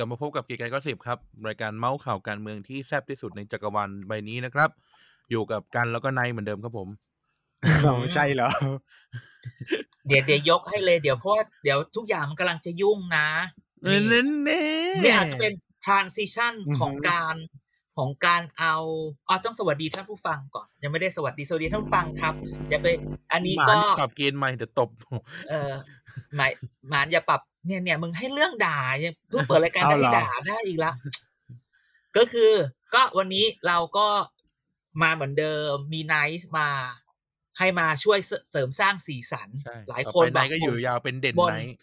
กลับมาพบกับเกียร์กายก็สิบครับ รายการเมาส์ข่าวการเมืองที่แซ่บที่สุดในจักรวาลใบนี้นะครับ อยู่กับกันแล้วก็นายเหมือนเดิมครับผมเราใช่เหรอ เดี๋ยวเดี๋ยวยกให้เลยเดี๋ยวเพราะว่าเดี๋ยวทุกอย่างมันกำลังจะยุ่งนะเน้นเน้นเน้นี่อาจจะเป็น transition อือฮึของการของการเอาอ๋อต้องสวัสดีท่านผู้ฟังก่อน ยังไม่ได้สวัสดีสวัสดีท่านผู้ฟังครับ อย่าไป อันนี้หมาก็ปรับเกณฑ์ใหม่เดี๋ยวตบ เออหมายหมานอย่าปรับ เนี่ยเนี่ยมึงให้เรื่องด่ายังเพิ่งเปิดรายการเอาจะเหรให้อด่าได้อีกละก็คือ ก็วันนี้เราก็มาเหมือนเดิมมีไนท์มา ให้มาช่วยเสริมสร้างสีสันใช่หลายต่อคนไปบนาอยกก็อยู่ยาวเป็นเด่นบนไนท์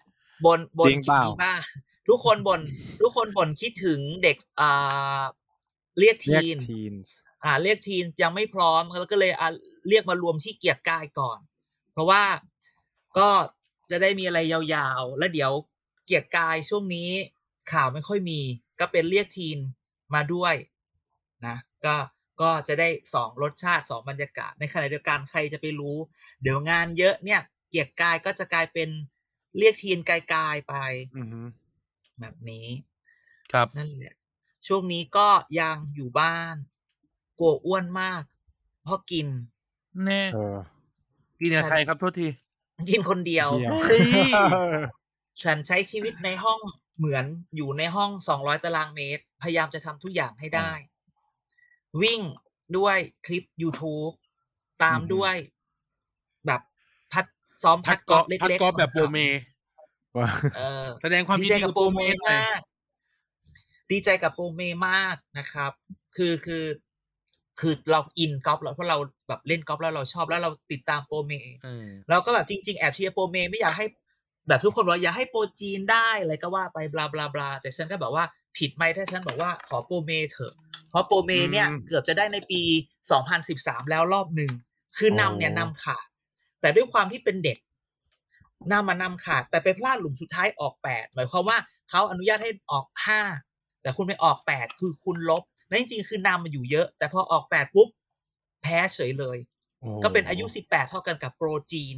บนบนจริงเปล่ามากทุกคนบน ทุกคนบ่นคิดถึงเด็กอ่าเรียกเรียกทีนทีนส์อ่า เรียกทีนยังไม่พร้อมแล้วก็เลยอ่าเรียกมารวมที่เกียรติกายก่อน เพราะว่าก็จะได้มีอะไรยาวๆ แล้วเดี๋ยว เกียรติกายช่วงนี้ข่าวไม่ค่อยมี ก็เป็นเรียกทีนมาด้วยนะก็ก็จะได้สองรสชาติสองบรรยากาศ ในขณะเดียวกันใครจะไปรู้ เดี๋ยวงานเยอะเนี่ย เกียรติกายก็จะกลายเป็นเรียกทีนกายๆไปอือฮึแบบนี้ ครับนั่นแหละช่วงนี้ก็ยังอยู่บ้าน กลัวอ้วนมากเพราะกิน แน่เออกินกับใครครับโทษที กินคนเดียวเดียวเฮ้ย ฉันใช้ชีวิตในห้องเหมือนอยู่ในห้องสองร้อยตารางเมตร พยายามจะทำทุกอย่างให้ได้ วิ่งด้วยคลิป YouTube ตามอือฮึด้วยแบบพัดซ้อมพัพัดดกกออล์ล์ฟฟเล็กๆพัดกอล์ฟแบบขโปรงเมว่าเออแสดงความดียินใจดีกักับบโปโปรรเมเมหน่อยมาก ดีใจกับโปรเมมากนะครับ คือคือ คือเราอินกอล์ฟแล้วเพราะเราแบบเล่นกอล์ฟแล้วเราชอบแล้วเราติดตามโปรเมเออเราก็แบบจริง ๆ แอบเชียร์โปรเมไม่อยากให้ แบบทุกคนบอกอยากให้โปรจีนได้อะไรก็ว่าไปบลาบลาบลาแต่ฉันก็แบบว่าผิดไหมถ้าฉันบอกว่าขอโปรเมเถอะ เพราะโปรเมเนี่ยอืมเกือบจะได้ในปี 2013 แล้วรอบหนึ่ง คือนำเนี่ยโอ้นำขาด แต่ด้วยความที่เป็นเด็กนำมานำขาด แต่ไปพลาดหลุมสุดท้ายออกแปดหมายความว่าเขาอนุญาตให้ออกห้าแต่คุณไปออกแปดคือคุณลบและจริงๆคือนำมาอยู่เยอะ แต่พอออกแปดปุ๊บแพ้เฉยเลยโอ้ก็เป็นอายุ18เท่ากันกับโปรจีน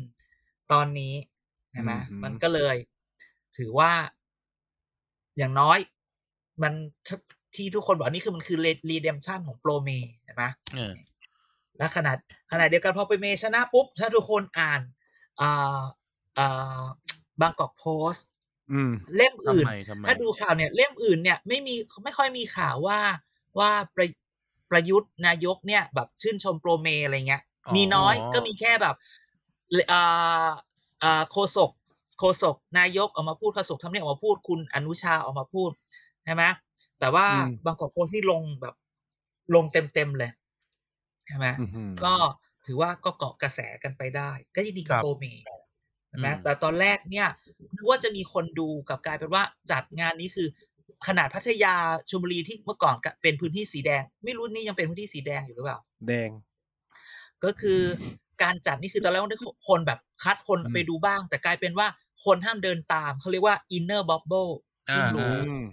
ตอนนี้ ใช่ไหมอืมมันก็เลย ถือว่า อย่างน้อย มันที่ทุกคนบอกนี่คือมันคือ redemption ของโปรเมใช่ไหมเออแล้วขนาดขนาดเดียวกันพอไปเมชนะปุ๊บ ถ้าทุกคนอ่านอ่าอ่าบางกอกโพสต์อืมเล่มทำอื่นไมทำไมถ้าดูข่าวเนี่ย เล่มอื่นเนี่ย ไม่มีไม่ค่อยมีข่าวว่าว่าประประยุทธ์นายกเนี่ย แบบชื่นชมโปรเมอะไรเงี้ย มีน้อยก็มีแค่แบบอ่าอ่า โคศกโคศกนายกออกมาพูดโฆษกทำเนียบออกมาพูดคุณอนุชาออกมาพูดใช่ไหมแต่ว่าอืมบางกอกโพสต์ที่ลงแบบลงเต็มเต็มๆเลยใช่ไหมอือฮึก็ถือว่าก็เกาะกระแสกันไปได้ ก็ยินดีกับครับโปรเมใช่ไหมอืมแต่ตอนแรกเนี่ยนึกว่าจะมีคนดูกลับกลายเป็นว่าจัดงานนี้คือ ขนาดพัทยาชลบุรีที่เมื่อก่อนก็เป็นพื้นที่สีแดง ไม่รู้นี่ยังเป็นพื้นที่สีแดงอยู่หรือเปล่า แดง ก็คือ การจัดนี่คือตอนแรกว่าได้คนแบบคัดคนอืมไปดูบ้าง แต่กลายเป็นว่าคนห้ามเดินตามเขาเรียกว่า inner bubble อ่าเพิ่งรู้อืม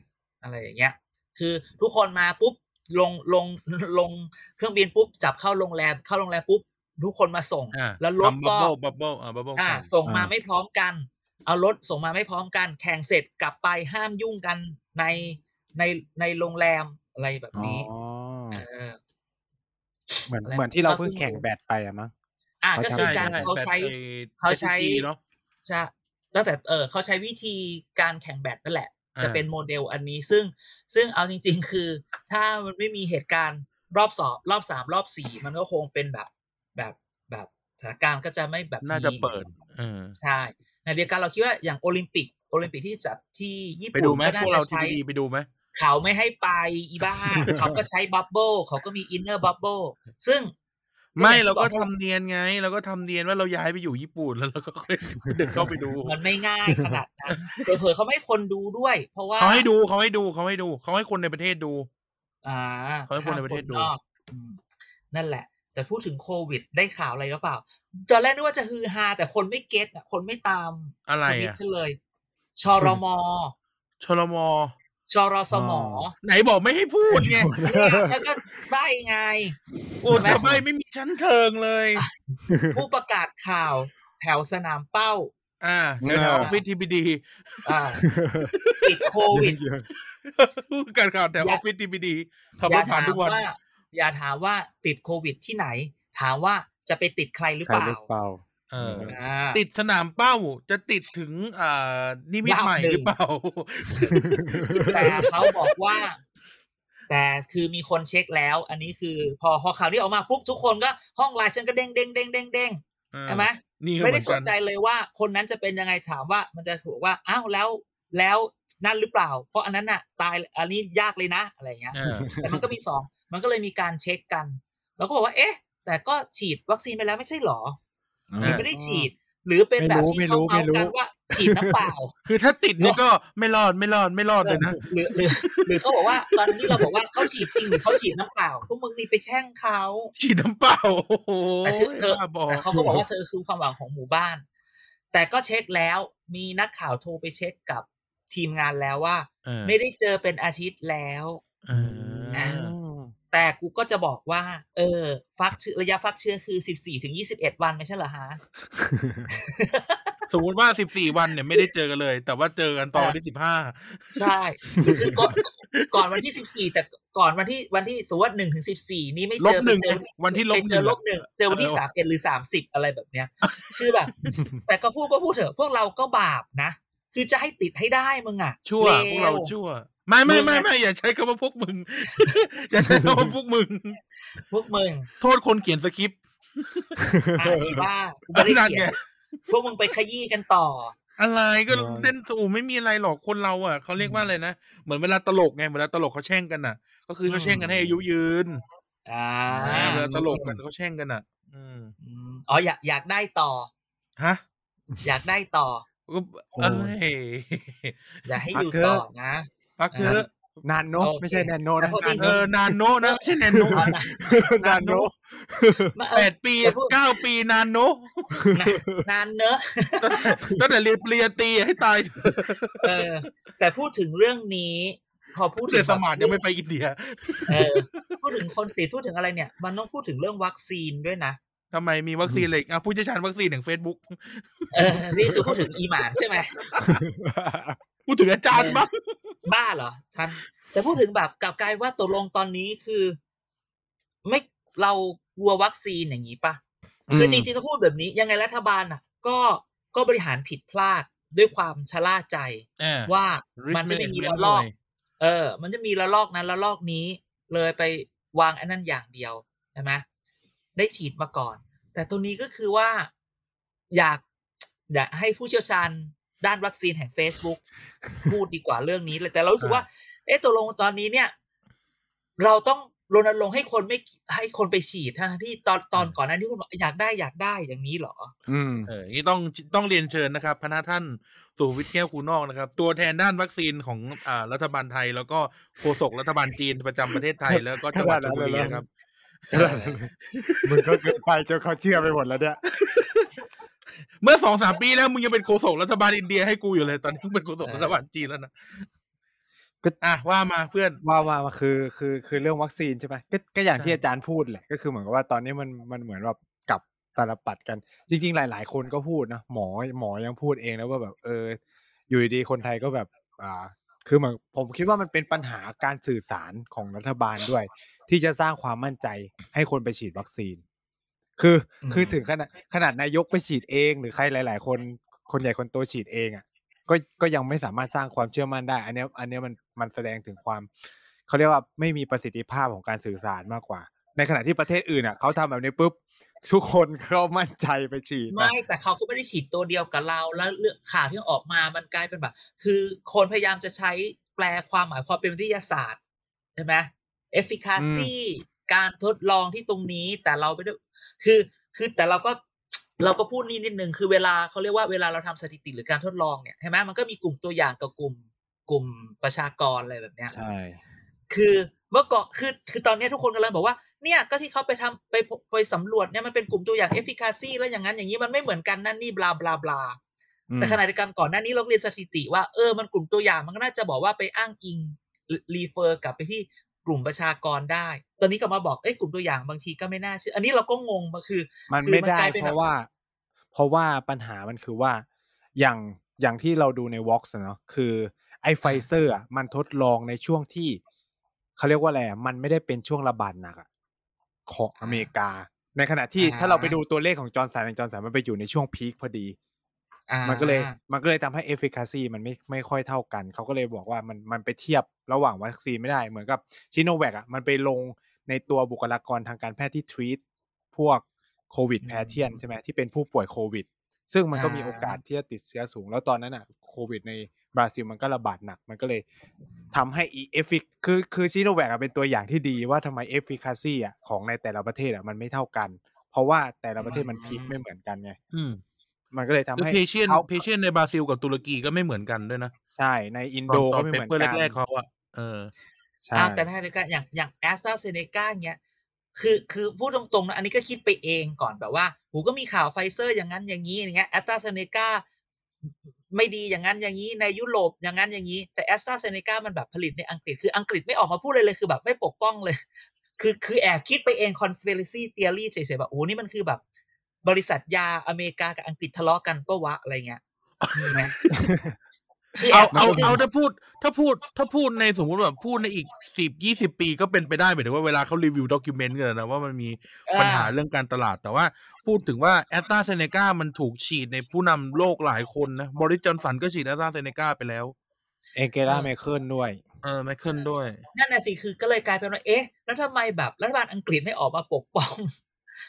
อะไรอย่างเงี้ย คือทุกคนมาปุ๊บลงลงลงเครื่องบินปุ๊บจับเข้าโรงแรมเข้าโรงแรมปุ๊บทุกคนมาส่งอ่าแล้วรถทำบัก็บเบิ้ลบับเบิ้ลอ่าบับเบิ้ลอ่าส่งมาไม่พร้อมกัน เอารถส่งมาไม่พร้อมกัน แข่งเสร็จกลับไปห้ามยุ่งกันในในในโรงแรมอะไรแบบอ๋อนี้เออเหมือนอะไรเหมือนที่เราก็เพิ่เพิ่งงแข่งรู้แบดไปอะมั้ง อ่าเขาก็จำคือใช่การใช่เขาใช้แบบไอ้เขาใช้ SCG เนาะใช่ตั้งแต่เออเขาใช้วิธีการแข่งแบดนั่นแหละอ่าจะเป็นโมเดลอันนี้ซึ่งซึ่งเอาจริง ๆ คือ ถ้ามันไม่มีเหตุการณ์รอบสองรอบสามรอบสี่มันก็คงเป็นแบบแบบแบบสถานการณ์ก็จะไม่แบบน่าจะเปิดเออใช่ในเดียวกันเราคิดว่าอย่างโอลิมปิกโอลิมปิกที่จัดที่ญี่ไปปุ่นดูไหมก็พน่าวกจะเราทีใช้ดีไปดูไหมเขาไม่ให้ไปอีบ้าเขาก็ใช้บับเบิลเขาก็มีอินเนอร์บับเบิลซึ่ง ไม่อย่งเราที่ก็บอกทำเนียนไง เราก็ทำเนียนว่าเราย้ายไปอยู่ญี่ปุ่นแล้วเราก็ค่อยเดินเข้าไปดูมันไม่ง่ายขนาดนั้นเผลอๆเขาไม่ให้คนดูด้วย เพราะว่าเขาให้ดูเขาให้ดูเขาให้ดูเขาให้คนในประเทศดู อ่าเขาให้คนในประเทศดู ห้ามคนนอกอืมนั่นแหละ แต่พูดถึงโควิดได้ข่าวอะไรหรือเปล่าตอนแรกนึกว่าจะฮือฮาแต่คนไม่เก็ตอะคนไม่ตามอะไรทวิตอะฉันเลยชรมชลม ชรสมไหนบอกไม่ให้พูดไงเนี่ยฉันก็ได้ไงโอ้ทำไมไม่มีชั้นเชิงเลย ผู้ประกาศข่าวแถวสนามเป้า อ่าแถวๆออฟฟิศทีพีดีอ่าติดโควิดผู้ประกาศข่าวแถวออฟฟิศทีพีดีขับอรย่าถผ่านถามทุกวันว่าอย่าถามว่าติดโควิดที่ไหน ถามว่าจะไปติดใครหรือใครเปล่าหรือ เปล่าเอออ่าติดสนามเป้าจะติดถึงอ่านิมิตใหม่รอบหนึ่งหรือเปล่า แต่เขาบอกว่า แต่คือมีคนเช็คแล้ว อันนี้คือ พอพอข่าวนี้ออกมาปุ๊บทุกคนก็ห้องไลน์ฉันก็เด้งเด้งเด้งเด้งเด้งใช่ไหมนี่ก็ไม่เหมืได้อนสกันนใจเลยว่า คนนั้นจะเป็นยังไงถามว่า มันจะถูกว่าอ้าวแล้วแล้วนั่นหรือเปล่า เพราะอันนั้นน่ะ ตายอันนี้ยากเลยนะอะไรอย่างเงี้ยเออแต่มันก็มีสองมันก็เลยมีการเช็คกัน แล้วก็บอกว่า เอ๊ะ แต่ก็ฉีดวัคซีนไปแล้วไม่ใช่หรอ หรือไม่ได้ฉีด หรือเป็นแบบที่ไม่เขารู้ไม่เมารู้กันว่าฉีดน้ำเปล่า คือถ้าติดนี่ก็ไม่รอดไม่รอดไม่รอดเลยนะหรือหรือหรือเขาบอกว่าตอนนี้เราบอกว่าเขาฉีดจริงหรือเขาฉีดน้ำเปล่าพวกมึงนี่ไปแช่งเขาฉีดน้ำเปล่าโอ้โหแต่เธอเธอบ้าบอแต่เขาก็บอกว่าเธอคือความหวังของหมู่บ้าน แต่ก็เช็คแล้วมีนักข่าวโทรไปเช็คกับทีมงานแล้วว่าเออไม่ได้เจอเป็นอาทิตย์แล้วเออ แต่กูก็จะบอกว่า เออ ฟักเชื้อระยะฟักเชื้อคือสิบสี่ถึงยี่สิบเอ็ดวันไม่ใช่เหรอฮะ สมมติว่าสิบสี่วันเนี่ยไม่ได้เจอกันเลย แต่ว่าเจอกันตอนวันที่สิบห้าใช่คือก่อนก่อนวันที่สิบสี่แต่ก่อนวันที่วันที่สมมติว่าหนึ่งถึงสิบสี่นี่ไม่ลเจบอหนึ่งไปเจอวันที่ลบไปหเจนึ่องลบหนึ่งเจอวันที่เออสามเอ็ดหรือสามสิบอะไรแบบเนี้ย คือแบบ แต่ก็พูดก็พูดเถอะ พวกเราก็บาปนะคือจะให้ติดให้ได้มึงอะชั่วลพวกเราชั่ว ไม่ไม่ไม่มึงอะไม่อย่าใช้คำว่าพวกมึง อย่าใช้คำว่าพวกมึง พวกมึง โทษคนเขียนสคริปต์อะอีบ้ากูไม่ได้นั่นเขีไงยนพวกมึงไปขยี้กันต่อ อะไรก็เออเล่นโอ้ไม่มีอะไรหรอกคนเราอะเขาเรียกว่าอะไรนะเหมือนเวลาตลกไงเวลาตลกเขาแช่งกันอะ ก็คือเขาแช่งกันให้อายุยืนอ่าอ่าเวลาตลกกันเขาแช่งกันอะอืมอืมอ๋ออยากอยากได้ต่อฮะอยากได้ต่อก็อะไรอยากให้พักอยู่เถอะต่อนะ พักเถอะนานโนโอเคไม่ใช่แนนโนแต่นะพอจริงเออนานโนนะไม่ใช่แนนโนเอานะนานโนมาเอแปอดปีแต่พูดเก้าปีนานโนนะนานเนอะตั้งแต่เรียนปริญญาตรีให้ตายเถอะเออ แต่พูดถึงเรื่องนี้ พอพูดเรีถึยนงสมาร์ทยังไม่ไปอินเดียเออพูดถึงคนติดพูดถึงอะไรเนี่ย มันต้องพูดถึงเรื่องวัคซีนด้วยนะทำไมมีวัคซีนอะไรอีกอะผู้เชี่ยวชาญวัคซีนอย่างเฟซบุ๊กเออนี่คือพูดถึงอีหมานใช่ไหม พูดถึงอาจารย์มั้งบ้าเหรอฉันแต่พูดถึงแบบกลับกลายว่าตกลงตอนนี้คือ ไม่เรากลัววัคซีนอย่างนี้ปะคือจริงๆถ้าพูดแบบนี้ ยังไงรัฐบาลอะ ก็ก็บริหารผิดพลาดด้วยความชะล่าใจอ่าว่า Risk มันจะไม่มี management ระลอกหน่อยเออ มันจะมีระลอกนั้นระลอกนี้ เลยไปวางอันนั้นอย่างเดียวใช่ไหมได้ฉีดมาก่อน แต่ตรงนี้ก็คือว่า อยากอยากให้ผู้เชี่ยวชาญ ด้านวัคซีนแห่ง Facebook พูดดีกว่าเรื่องนี้เลยแต่เรารู้สึกว่า เอ๊ะตกลงตอนนี้เนี่ย เราต้องรณรงค์ให้คนไม่ให้คนไปฉีดทั้งที่ตอนตอนก่อนหนั้นที่คุณบอกอยากได้อยากได้อย่างนี้เหรอ อืมเออนี่ต้องต้องเรียนเชิญนะครับพนักท่านสู่วิทย์แก้วคูนอกนะครับ ตัวแทนด้านวัคซีนของอ่ารัฐบาลไทย แล้วก็โฆษกรัฐบาลจีนประจำประเทศไทยแล้วก็จังหวัดชลบุรีนะครับมึงก็เกินไปจนเขาเชื่อไปหมดแล้วเนี่ย เมื่อสองสามปีแล้วมึงยังเป็นโฆษกรัฐบาลอินเดียให้กูอยู่เลย ตอนนี้มึงเป็นโฆษกรัฐบาลจีนแล้วนะก็อะว่ามาเพื่อนว่าว่าว่าคือ คือคือเรื่องวัคซีนใช่ไหมก็ก็อย่างที่ใช่อาจารย์พูดแหละก็คือเหมือนกับว่าตอนนี้มันมันเหมือนแบบกลับตาลปัดกัน จริง ๆ หลาย ๆ คนก็พูดนะหมอหมอยังพูดเองนะว่าแบบ เออ อยู่ดีๆคนไทยก็แบบ อ่า คือเหมือนผมคิดว่ามันเป็นปัญหาการสื่อสารของรัฐบาลด้วย ที่จะสร้างความมั่นใจให้คนไปฉีดวัคซีน คืออืมคือถึงขนาดขนาดนายกไปฉีดเอง หรือใครหลาย ๆ คนคนใหญ่คนโตฉีดเองอะก็ก็ยังไม่สามารถสร้างความเชื่อมั่นได้ อันเนี้ยอันเนี้ยมันมันแสดงถึงความเขาเรียกว่าไม่มีประสิทธิภาพของการสื่อสารมากกว่า ในขณะที่ประเทศอื่นอะเขาทำแบบนี้ปุ๊บทุกคนก็มั่นใจไปฉีดไม่อะแต่เขาก็ไม่ได้ฉีดตัวเดียวกับเราแล้วเรื่องข่าวที่ออกมามันกลายเป็นแบบ คือคนพยายามจะใช้แปลความหมายความเป็นวิทยาศาสตร์ใช่ไหม efficacy การทดลองที่ตรงนี้แต่เราไม่ได้คือคือแต่เราก็เราก็พูดนี่นิดนึงคือเวลาเขาเรียกว่าเวลาเราทำสถิติหรือการทดลองเนี่ยใช่ไหมมันก็มีกลุ่มตัวอย่างกับกลุ่มกลุ่มประชากรอะไรแบบเนี้ยใช่คือเมื่อก่อนคือคือตอนนี้ทุกคนกำลังบอกว่าเนี่ยก็ที่เขาไปทำไปไปสำรวจเนี่ยมันเป็นกลุ่มตัวอย่าง efficacy แล้วอย่างนั้นอย่างนี้มันไม่เหมือนกันนั่นนี่บลาบลาบลาอืมแต่ขณะเดียวกันก่อนหน้านี้เราเรียนสถิติว่าเออมันกลุ่มตัวอย่างมันก็น่าจะบอกว่าไปอ้างอิง refer กลับไปที่ กลุ่มประชากรได้ ตอนนี้กลับมาบอกเอ้ยกลุ่มตัวอย่างบางทีก็ไม่น่าเชื่อ อันนี้เราก็งงมันคือ มันคือไม่มันได้กลายเป็นเพแบบราะว่า เพราะว่าปัญหามันคือว่าอย่างอย่างที่เราดูในวอล์กเนาะคือไอ้ไฟเซอร์อะมันทดลองในช่วงที่เขาเรียกว่าอะไรอะมันไม่ได้เป็นช่วงระบาดหนักอะของอเมริกา ในขณะที่อ่าถ้าเราไปดูตัวเลขของจอห์นสันจอห์นสันมันไปอยู่ในช่วง peak พอดีอ่า มันก็เลยมันก็เลยทำให้ efficacy มันไม่ไม่ค่อยเท่ากัน เขาก็เลยบอกว่ามันมันไปเทียบระหว่างวัคซีนไม่ได้เหมือนกับซิโนแวคอะมันไปลงในตัวบุคลากรทางการแพทย์ที่ treat พวกโควิด patient ใช่ไหมที่เป็นผู้ป่วยโควิด ซึ่งมันก็มีโอกาสที่จะติดเชื้อสูง แล้วตอนนั้นอะโควิดในบราซิลมันก็ระบาดหนัก มันก็เลยทำให้ effiคือคือชิโนแวคเป็นตัวอย่างที่ดีว่าทำไม efficacy อะของในแต่ละประเทศอะมันไม่เท่ากัน เพราะว่าแต่ละประเทศมันพีคไม่เหมือนกันไงอื มมันก็เลยทำแล้วให้เพเชียนขาเพเชียนในบราซิลกับตุรกีก็ไม่เหมือนกันด้วยนะ ใช่ในอินตอโดนตอก็นไม่เปเหมือนเปอร์กันแรกๆเขาอะเออใช่อ่าแต่ในขณะเดียวกันอย่างอย่างแอสตราเซเนกาเนี้ยคือคือพูดตรงๆนะอันนี้ก็คิดไปเองก่อนแบบว่าหูก็มีข่าวไฟเซอร์อย่างนั้นอย่างนี้อย่างเงี้ยแอสตราเซเนกาไม่ดีอย่างนั้นอย่างนี้ในยุโรปอย่างนั้นอย่างนี้ แต่แอสตราเซเนกามันแบบผลิตในอังกฤษคืออังกฤษไม่ออกมาพูดเลยเลยคือแบบไม่ปกป้องเลย คือคือแอบคิดไปเอง conspiracy theory เฉยๆแบบโอ้นี่มันคือแบบ บริษัทยาอเมริกากับอังกฤษทะเลาะกันปะวะอะไรเงี้ยมีไหมคือแอเอาบเอาคิดเอาถ้าพูด ถ้าพูด ถ้าพูดในสมมติแบบพูดในอีกสิบยี่สิบปีก็เป็นไปได้หมายถึงว่าเวลาเขารีวิวด็อกิเมนต์กันนะว่ามันมีปัญหาเรื่องการตลาด แต่ว่าพูดถึงว่าแอสตราเซเนกามันถูกฉีดในผู้นำโลกหลายคนนะบอริสจอห์นสันก็ฉีดแอสตราเซเนกาไปแล้ว แองเกลาแมร์เคิลด้วย เออแมร์เคิลด้วย นั่นน่ะสิคือก็เลยกลายเป็นว่าเอ๊ะ แล้วทำไมแบบรัฐบาลอังกฤษไม่ออกมาปกป้อง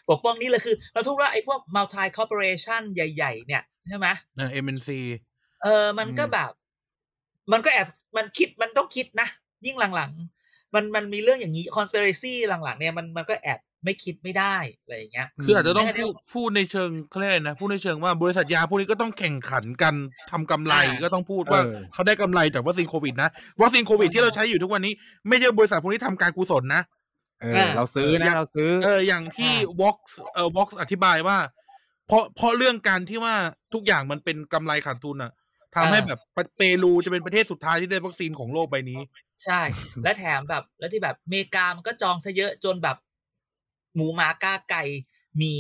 ปกป้องนี่เลยคือ เราทุกว่าไอ้พวก multi corporation ใหญ่ ๆ เนี่ย ใช่ไหมเออ MNC เออมันก็อืมแบบ มันก็แอบมันคิดมันต้องคิดนะ ยิ่งหลังๆ มันมันมีเรื่องอย่างนี้ conspiracy หลังๆ เนี่ยมันมันก็แอบไม่คิดไม่ได้อะไรอย่างเงี้ยคืออาจจะต้องแน่ๆพูดพูดในเชิงเขาเรียกอะไรนะพูดในเชิงว่าบริษัทยาพวกนี้ก็ต้องแข่งขันกันทำกำไรอ่าก็ต้องพูดว่าเออเขาได้กำไรจากวัคซีนโควิดนะวัคซีนโควิดที่เราใช้อยู่ทุกวันนี้ ไม่ใช่บริษัทพวกนี้ทำการกุศลนะ เออเราซื้อนะเราซื้อ เอออย่างที่ Vox เอ่อ Vox อธิบายว่า เพราะเพราะเรื่องการที่ว่าทุกอย่างมันเป็นกำไรขาดทุนอะทำให้แบบเปรูจะเป็นประเทศสุดท้ายที่ได้วัคซีนของโลกใบนี้ ใช่ และแถมแบบแล้วที่แบบอเมริกามันก็จองซะเยอะจนแบบ หมูหมากาไก่หมี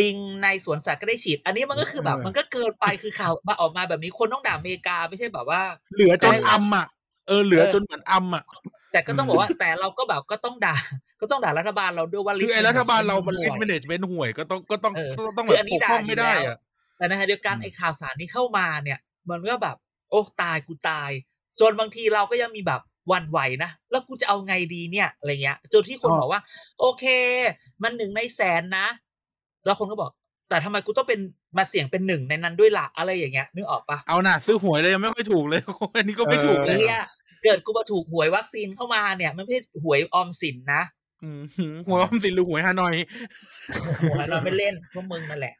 ลิงในสวนสัตว์ก็ได้ฉีด อันนี้มันก็คือแบบเออมันก็เกินไปคือข่าวมาออกมาแบบนี้คนต้องด่าอเมริกาไม่ใช่แบบว่า เหลือจนใช่อำอะเออเหลือเออจนเหมือนอำอะ แต่ก็ต้องบอกว่าแต่เราก็แบบก็ต้องด่า ก็ต้องด่ารัฐบาลเราด้วยว่าคือไอ้ risk รัฐบาลเรามันห่ลิวยส m ม n น g เ m นห่วยก็ต้องก็ต้องเออต้องต้องคือแบอับนปนี้กป้องด่าอยู่ไม่ได้แล้วอะแต่ในขณะเดียวกันอืมไอ้ข่าวสารนี้เข้ามาเนี่ย มันก็แบบ โอ้ตายกูตาย จนบางทีเราก็ยังมีแบบหวันไหวนะแล้วกูจะเอาไงดีเนี่ยอะไรเงี้ยจนที่คนอ๋อบอกว่า โอเค มันหนึ่งในแสนนะ แล้วคนก็บอก แต่ทำไมกูต้องเป็นมาเสี่ยงเป็นหนึ่งในนั้นด้วยล่ะอะไรอย่างเงี้ยนึกออกปะเอาน่ะซื้อหวยเลยยังไม่ค่อยถูกเลยอันนี้ก็ไม่ถูกเลไอ้ย เหี้ยเกิดกูมาถูกหวยวัคซีนเข้ามาเนี่ย มันไม่ใช่หวยออมสินนะอืมหวยออมสินหรือหวยฮานอยหวยเราไม่เล่นพวกมึงนั่นแหละ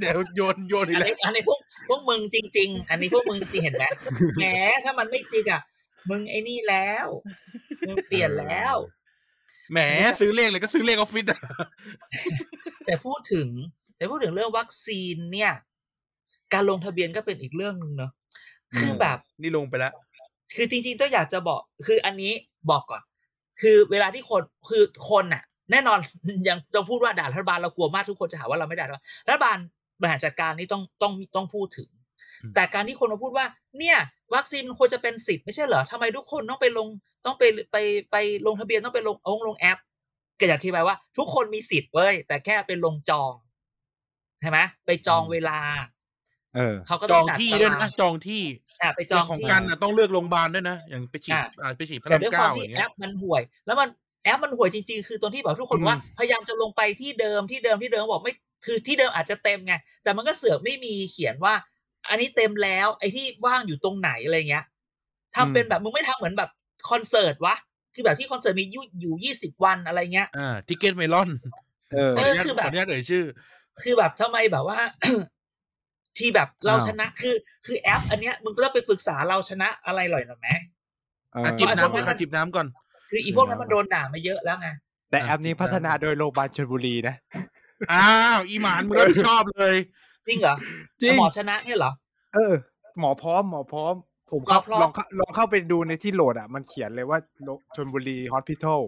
เดี๋ยวโยนโยนอีอักนแล้วนี้อันนี้พวกพวกมึงจริง ๆ อันนี้พวกมึงจริงเห็นไหมแหมถ้ามันไม่จริงอะ มึงไอ้นี่แล้วมึงเปลี่ยนแล้วแหมซื้อเลขเลยก็ซื้อเลขออฟฟิศอะแต่พูดถึง แต่พูดถึงเรื่องวัคซีนเนี่ย การลงทะเบียนก็เป็นอีกเรื่องหนึ่งเนาะคือแบบนี่ลงไปแล้ว คือจริงๆต้องอยากจะบอก คืออันนี้บอกก่อน คือเวลาที่คน คือคนน่ะ แน่นอนยังต้องพูดว่าด่ารัฐบาลเรากลัวมากทุกคนจะหาว่าเราไม่ด่ารัฐบาลรัฐบาลบริหารจัดการนี่ต้องต้องต้องพูดถึงอืมแต่การที่คนมาพูดว่า เนี่ย วัคซีนมันควรจะเป็นสิทธิ์ไม่ใช่เหรอทำไมทุกคนต้องไปลง ต้องไปไปไปลงทะเบียนต้องไปลงองลงแอปก็อยากอธิบายว่า ทุกคนมีสิทธิ์เว้ย แต่แค่ไปลงจองใช่ไหมไปจองเวลา เออเขาก็จต้อองงจัดที่ตาด้วยรางนะจองที่ อะไปจจอองงของที่กันนะต้องเลือกโรงพยาบาลด้วยนะ อย่างไปฉีดอะอ่าไปฉีดพระแต่รามด้วยควาเก้ามอที่ย่างแอเงี้ยปมันห่วย แล้วมันแอปมันห่วยจริง ๆ คือตรงที่แบบทุกคนบอกว่าอืมพยายามจะลงไปที่เดิมที่เดิมที่เดิมบอกไม่คือที่เดิมอาจจะเต็มไงแต่มันก็เสือกไม่มีเขียนว่า อันนี้เต็มแล้ว ไอ้ที่ว่างอยู่ตรงไหนอะไรเงี้ยทำเป็นแบบมึงไม่ทำเหมือนแบบคอนเสิร์ตวะคือแบบที่คอนเสิร์ตมีอยู่อยู่ยี่สิบวันอะไรเงี้ยอ่าทิกเก็ตเมลอนเออขออนุญาตคือแบบขออนุญาตเอ่ยชื่อ คือแบบทำไมแบบว่า ที่แบบเราอ้าวชนะคือ คือแอป อันเนี้ยมึงก็ต้องไปปรึกษาเราชนะอะไรหน่อยหน่อยไหมเอออะจิบเพราะน้ำก่อนไอ้พวกนั้นค่ะจิบน้ำก่อนคือคืออีพวกนั้นมันโดนด่ามาเยอะแล้วไงแต่แอปนี้พัฒนาโดยโรงพยาบาลชลบุรีนะอ้าวอีหมานมึงรับผิดชอบเลยจริงเหรอจริงหมอชนะเนี่ยเหรอเออ หมอพร้อมหมอพร้อม ผมเข้าหมอพร้อมลองเข้าลองเข้าไปดูในที่โหลดอะ มันเขียนเลยว่าโรชลบุรีฮอสพิทอล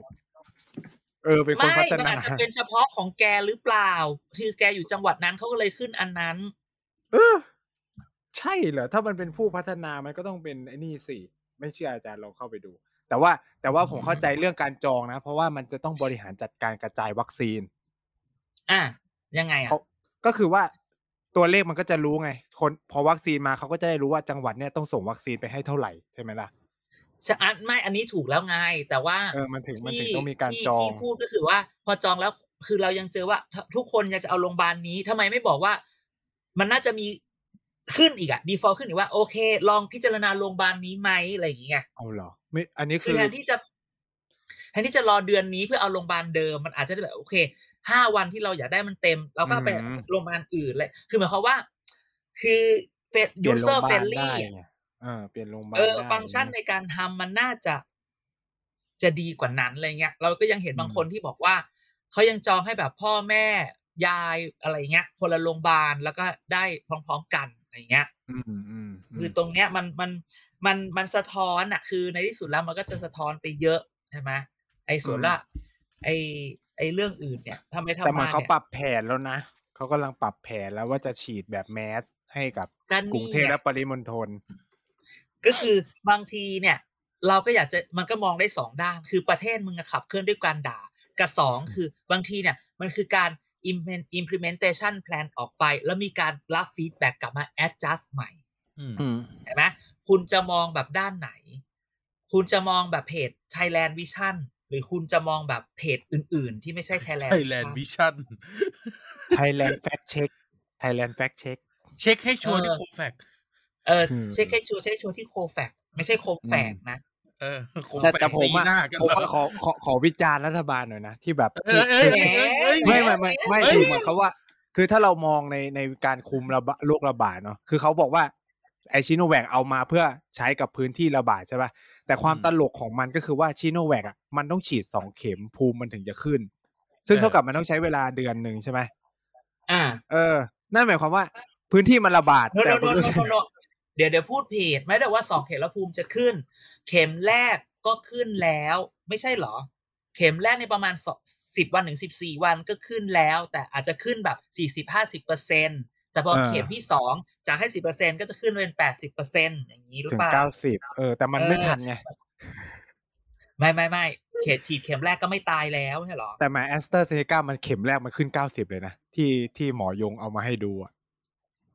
เออเป็นคนไม่พัฒมันนาอาจจะเป็นเฉพาะของแกหรือเปล่า คือแกอยู่จังหวัดนั้นเขาก็เลยขึ้นอันนั้น เออ ใช่เหรอ ถ้ามันเป็นผู้พัฒนามันก็ต้องเป็นไอ้นี่สิ ไม่เชื่ออาจารย์ลองเข้าไปดู แต่ว่าแต่ว่าผมเข้าใจเรื่องการจองนะ เพราะว่ามันจะต้องบริหารจัดการกระจายวัคซีน อะยังไงอะเขาก็คือว่าตัวเลขมันก็จะรู้ไง คนพอวัคซีนมาเขาก็จะได้รู้ว่าจังหวัดเนี้ยต้องส่งวัคซีนไปให้เท่าไหร่ใช่ไหมล่ะฉะอันไม่อันนี้ถูกแล้วไง แต่ว่าเออมันถึงมันถึงที่ต้องมีการที่จองที่พูดก็คือว่า พอจองแล้วคือเรายังเจอว่า ทุกคนอยากจะเอาโรงพยาบาลนี้ทำไมไม่บอกว่า มันน่าจะมีขึ้นอีกอะ default ขึ้นอีกว่าโอเค ลองพิจารณาโรงพยาบาลนี้ไหมอะไรอย่างเงี้ยเอาเหรอไม่อันนี้คืคืออแทนที่จะแทนที่จะรอเดือนนี้เพื่อเอาโรงพยาบาลเดิม มันอาจจะแบบโอเคห้าวันที่เราอยากได้มันเต็ม เราก็เอาไปอืมโรงพยาบาลอื่นเลยคือหมายความว่า คือเฟสเปลี่ยนโรง user พยาบาล friendly ได้อะไงเออเปลี่ยนโรงพยาบาลเออได้ฟังก์ชันในการทำมันน่าจะ จะดีกว่านั้นอะไรเงี้ย เราก็ยังเห็นบางคนที่บอกว่าเขายังจองให้แบบพ่อแม่ ยายอะไรเงี้ย คนละโรงพยาบาลแล้วก็ได้พร้อมๆกันอะไรเงี้ยอืมอืมอืมคือตรงเนี้ยมันมันมันมันสะท้อนอะคือในที่สุดแล้วมันก็จะสะท้อนไปเยอะใช่ไหมไอ้ส่วนละไอ้ไอ้เรื่องอื่นเนี่ยทำไมทำแต่เหมืมาอนเขาเนี่ยปรับแผนแล้วนะเขากำลังปรับแผนแล้วว่าจะฉีดแบบแมสให้กับกันกรุงนี่เทพไงและปริมณฑลก็คือบางทีเนี่ย เราก็อยากจะมันก็มองได้สองด้าน คือประเทศมึงอะขับเคลื่อนด้วยการด่ากับสองคือบางทีเนี่ย มันคือการ implement- implementation plan ออกไป แล้วมีการรับ feedback กลับมา adjust ใหม่อืมอืมเห็นไหมคุณจะมองแบบด้านไหน คุณจะมองแบบเพจ Thailand Vision หรือคุณจะมองแบบเพจอื่น ๆ ที่ไม่ใช่ Thailand ไทยแลน Vision ด์วิชั่น Thailand Fact Check Thailand Fact Check เช็คให้ชัวร์ที่เออโคแฟกเอออืมเช็คให้ชัวร์เช็คให้ชัวร์ที่โคแฟกไม่ใช่โคแฟกนะ เออโคแต่แฟกแต่ผมตีอะหน้ากันผมเหรว่าอขอขอขอวิจารณ์รัฐบาลหน่อยนะที่แบบเออเออเออเออเออไม่ไม่ไม่ไม่เฮ้ยคือเหมือนเขาว่า คือถ้าเรามองในในการคุมระบาดโรคระบาดเนาะคือเขาบอกว่าไอชิโนแวคเอามาเพื่อใช้กับพื้นที่ระบาดใช่ป่ะแต่ความตลกของมันก็คือว่าชิโนแวคอะมันต้องฉีดสองเข็มภูมิมันถึงจะขึ้น ซึ่งเท่ากับมันต้องใช้เวลาเดือนหนึ่งใช่ไหมอ่า เออ นั่นหมายความว่าพื้นที่มันระบาดโนแต่ โนมันโนต้องใช้โนเดี๋ยวเดี๋ยวพูดผิดไม่ได้ว่าสองเข็มแล้วภูมิจะขึ้น เข็มแรกก็ขึ้นแล้ว ไม่ใช่เหรอ เข็มแรกในประมาณสิบวันถึงสิบสี่วันก็ขึ้นแล้ว แต่อาจจะขึ้นแบบสี่สิบห้าสิบเปอร์เซ็นแต่พอเข็มที่สองจากให้สิบเปอร์เซ็นก็จะขึ้นเป็นแปดสิบเปอร์เซ็นอย่างนี้หรือถึงเปล่าเก้าสิบเออ แต่มันเออไม่ทันไงไม่ไม่ไม่เข็มฉีดเข็มแรกก็ไม่ตายแล้วใช่เหรอ แต่มาแอสเตอร์เซเนกามันเข็มแรกมันขึ้นเก้าสิบเลยนะ ที่ที่หมอยงเอามาให้ดูอะ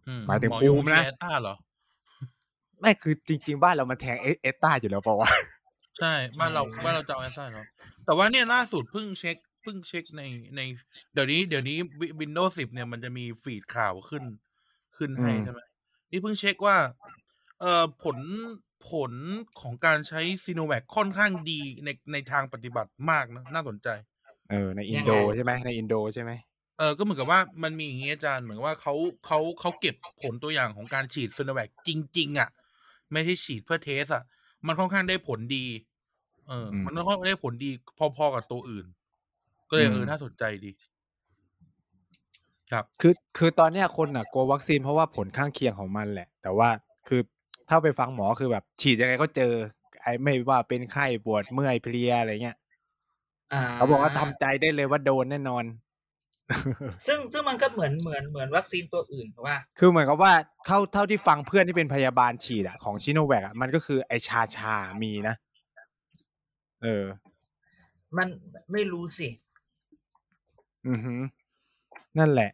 อืหมายถึงอภูมินะแอตตาเหรอ ไม่คือจริง ๆ บ้านเรามันแทงเอเอสตาอยู่แล้วเปล่าวะใช่บ้านเราบ้านเราจะเอาแอตตาเนาะแต่ว่าเนี่ยล่าสุดเพิ่งเช็คเพิ่งเช็คในใน เดี๋ยวนี้เดี๋ยวนี้ Windows สิบเนี่ยมันจะมี feed ข่าวขึ้นขึ้นให้อืมใช่ไหมนี่เพิ่งเช็คว่า เอ่อผลผลของการใช้ซีโนแวคค่อนข้างดีในในทางปฏิบัติมากนะน่าสนใจ เออในอินโดยังไงใช่ไหมในอินโดใช่ไหมเออก็เหมือนกับว่ามันมีอย่างงี้อาจารย์เหมือนว่าเขาเขาเขาเก็บผลตัวอย่างของการฉีดซีโนแวคจริง ๆ อะ ไม่ใช่ฉีดเพื่อ test อะมันค่อนข้างได้ผลดี เออ มันค่อนข้างได้ผลดีพอๆกับตัวอื่น ก็เลยเออน่าสนใจดี ครับคือคือตอนเนี้ยคนอะกลัววัคซีนเพราะว่าผลข้างเคียงของมันแหละ แต่ว่าคือถ้าไปฟังหมอคือแบบ ฉีดยังไงก็เจอ ไอ้ไม่ว่าเป็นไข้ปวดเมื่อยเพลียอะไรเงี้ยอ่าเขาบอกว่าทำใจได้เลยว่าโดนแน่นอน ซึ่งซึ่งมันก็เหมือนเหมือนเหมือนวัคซีนตัวอื่นเพราะว่า คือเหมือนกับว่าเท่าเท่าที่ฟังเพื่อนที่เป็นพยาบาลฉีดอะของชิโนแวคอะมันก็คือไอชาชามีนะ เออ มันไม่รู้สิ อือหือนั่นแหละ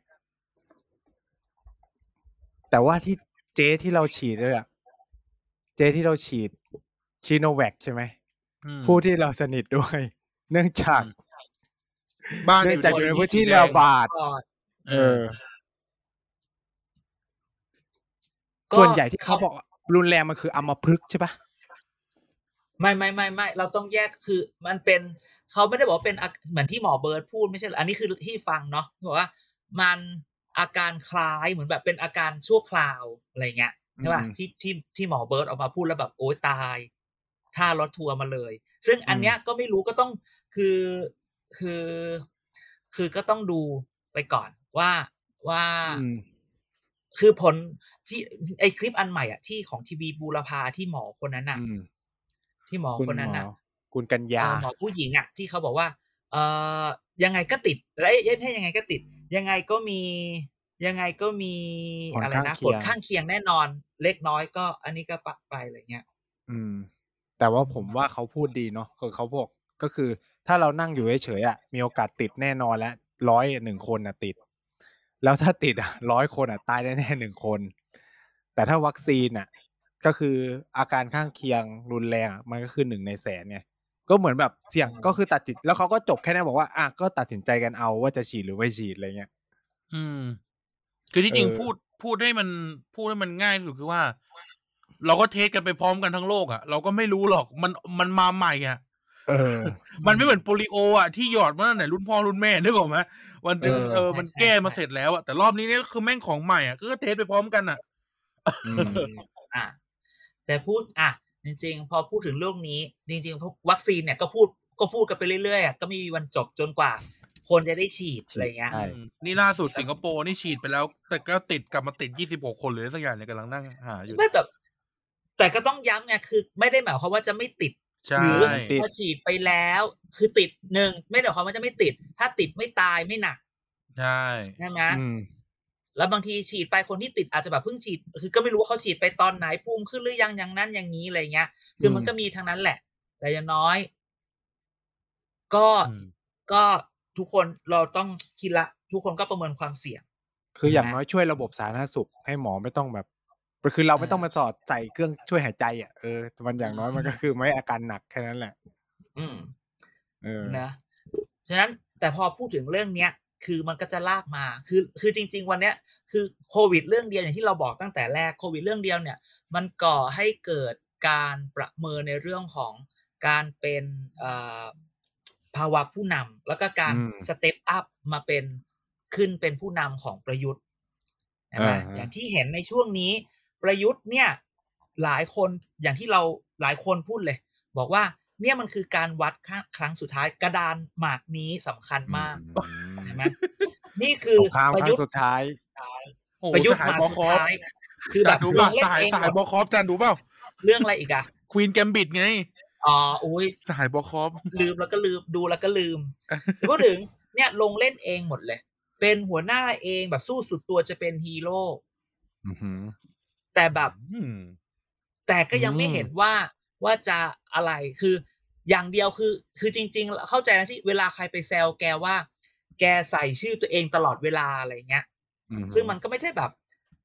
แต่ว่าที่เจที่เราฉีดเลยอะเจที่เราฉีดชิโนแวคใช่ไหมอืมผู้ที่เราสนิทด้วย เนื่องจาก บ้านเนื่องจากอยู่ในพื้นที่สีแดงระบาดก็เอเอออก็ส่วนใหญ่ที่เขาบอกรุนแรงมันคืออัมพฤกษ์ใช่ปะไม่ไม่ไม่ไม่เราต้องแยกคือมันเป็นเขาไม่ได้บอกว่าเป็นอาเหมือนที่หมอเบิร์ดพูดไม่ใช่เหรออันนี้คือที่ฟังเนาะบอกว่ามันอาการคล้ายเหมือนแบบเป็นอาการชั่วคราวอะไรเงี้ยใช่ป่ะที่ที่ที่หมอเบิร์ดออกมาพูดแล้วแบบโอ๊ยตายทท่ารถทัวร์มาเลย ซึ่งอันเนี้ยก็ไม่รู้ก็ต้องคือ คือ คือก็ต้องดูไปก่อนว่าว่าอืมคือผลที่ไอคลิปอันใหม่อะที่ของทีวีบูรพาที่หมอคนนั้นน่ะอืมที่หมอคุณคนหนั้นมอน่ะคุณกัญญาเออหมอผู้หญิงอะ ที่เขาบอกว่า เอ่อยังไงก็ติดและเอ้ยไม่ใช่ยังไงก็ติด ยังไงก็มี ยังไงก็มีผลอะไรข้างนะเคีผยลงข้างเคียงแน่นอน เล็กน้อยก็ อันนี้ก็ปะไปอะไรเงี้ย อืม แต่ว่าผมว่าเขาพูดดีเนาะคือเขาบอกก็คือ ถ้าเรานั่งอยู่เฉยๆอะมีโอกาสติดแน่นอนแล้วร้อยหนึ่งคนอะติด แล้วถ้าติดอะร้อยคนอะตายแน่ๆหนึ่งคน แต่ถ้าวัคซีนอะ ก็คืออาการข้างเคียงรุนแรงอะมันก็คือหนึ่งในแสนไงก็เหมือนแบบเสี่ยงอืมก็คือตัดสินแล้วเขาก็จบแค่นั้นบอกว่าอะก็ตัดสินใจกันเอาว่าจะฉีดหรือไม่ฉีดอะไรเงี้ยอืม คือที่จริงเออพูดพูดให้มันพูดให้มันง่ายที่สุดคือว่า เราก็เทสกันไปพร้อมกันทั้งโลกอะ เราก็ไม่รู้หรอกมันมันมาใหม่อะเออ มันไม่เหมือนโปลิโออะที่หยอดมาตั้งแต่รุ่นพ่อรุ่นแม่นึกออกไหมวันถึงเออเออมันแก้มาเสร็จแล้วอะแต่รอบนี้เนี่ยคือแม่งของใหม่อะก็เทสไปพร้อมกันอะอืมอะแต่พูดอะจริง ๆ พอพูดถึงเรื่องนี้ จริงๆพวกวัคซีนเนี่ยก็พูดก็พูดกันไปเรื่อยๆอะก็ไม่มีวันจบจนกว่า คนจะได้ฉีดอะไรเงี้ยใช่อืมนี่ล่าสุดสิงคโปร์นี่ฉีดไปแล้ว แต่ก็ติดกลับมาติดยี่สิบหกคนเลยสักอย่างเนี่ยกำลังนั่งหาอยู่ไม่แต่แต่ก็ต้องย้ำไงคือ ไม่ได้หมายความว่าจะไม่ติด ใช่หรือติดพอฉีดไปแล้ว คือติดหนึ่งไม่ได้หมายความว่าจะไม่ติด ถ้าติดไม่ตายไม่หนัก ใช่ใช่ไหมอืมแล้วบางทีฉีดไปคนที่ติดอาจจะแบบเพิ่งฉีด คือก็ไม่รู้ว่าเขาฉีดไปตอนไหนภูมิขึ้นหรือยังอย่างนั้นอย่างนี้อะไรเงี้ย คือมันอืมก็มีทั้งนั้นแหละ แต่อย่างน้อย ก็อืมก็ทุกคนเราต้องคิดละ ทุกคนก็ประเมินความเสี่ยง คืออย่างนะน้อยช่วยระบบสาธารณสุข ให้หมอไม่ต้องแบบ คือเราไม่ต้องมาสอดใส่เครื่องช่วยหายใจอะเออมันอย่างน้อยมันก็คือไม่อาการหนักแค่นั้นแหละ อืมเออนะฉะนั้นแต่พอพูดถึงเรื่องเนี้ยคือมันก็จะลากมา คือ คือจริง ๆ วันเนี้ย คือโควิด เรื่องเดียวอย่างที่เราบอกตั้งแต่แรก โควิด เรื่องเดียวเนี่ย มันก่อให้เกิดการประเมินในเรื่องของการเป็นเอ่อภาวะผู้นำแล้วก็การอืม step upมาเป็นขึ้นเป็นผู้นำของประยุทธ์ใช่ไหมอ่าฮะอย่างที่เห็นในช่วงนี้ ประยุทธ์เนี่ยหลายคนอย่างที่เราหลายคนพูดเลย บอกว่าเนี่ยมันคือการวัดครั้งครั้งสุดท้ายกระดานหมากนี้สำคัญมากอืมเห็นไหมนี่คือสงครามปคระรั้ยุทงธ์สุดท้ายโอ้โหประยุทธ์สหายมาบอสุดคอฟท้ายคือแบบดูลเปล่างเล่สนหายเองสหายบอคอฟจันดูเปล่าเรื่องอะไรอีกอะควีนแกมบิดไงอ๋ออุ้ยสหายบอคอฟลืมแล้วก็ลืมดูแล้วก็ลืมแต่พูดถึงเนี่ยลงเล่นเองหมดเลย เป็นหัวหน้าเองแบบสู้สุดตัวจะเป็นฮีโร่อือหือ แต่แบบอืมแต่ก็ยังไม่อืมเห็นว่าว่าจะอะไรคือ อย่างเดียวคือ คือจริง ๆ เข้าใจนะที่เวลาใครไปแซวแกว่า แกใส่ชื่อตัวเองตลอดเวลาอะไรเงี้ยอือหือซึ่งมันก็ไม่ใช่แบบ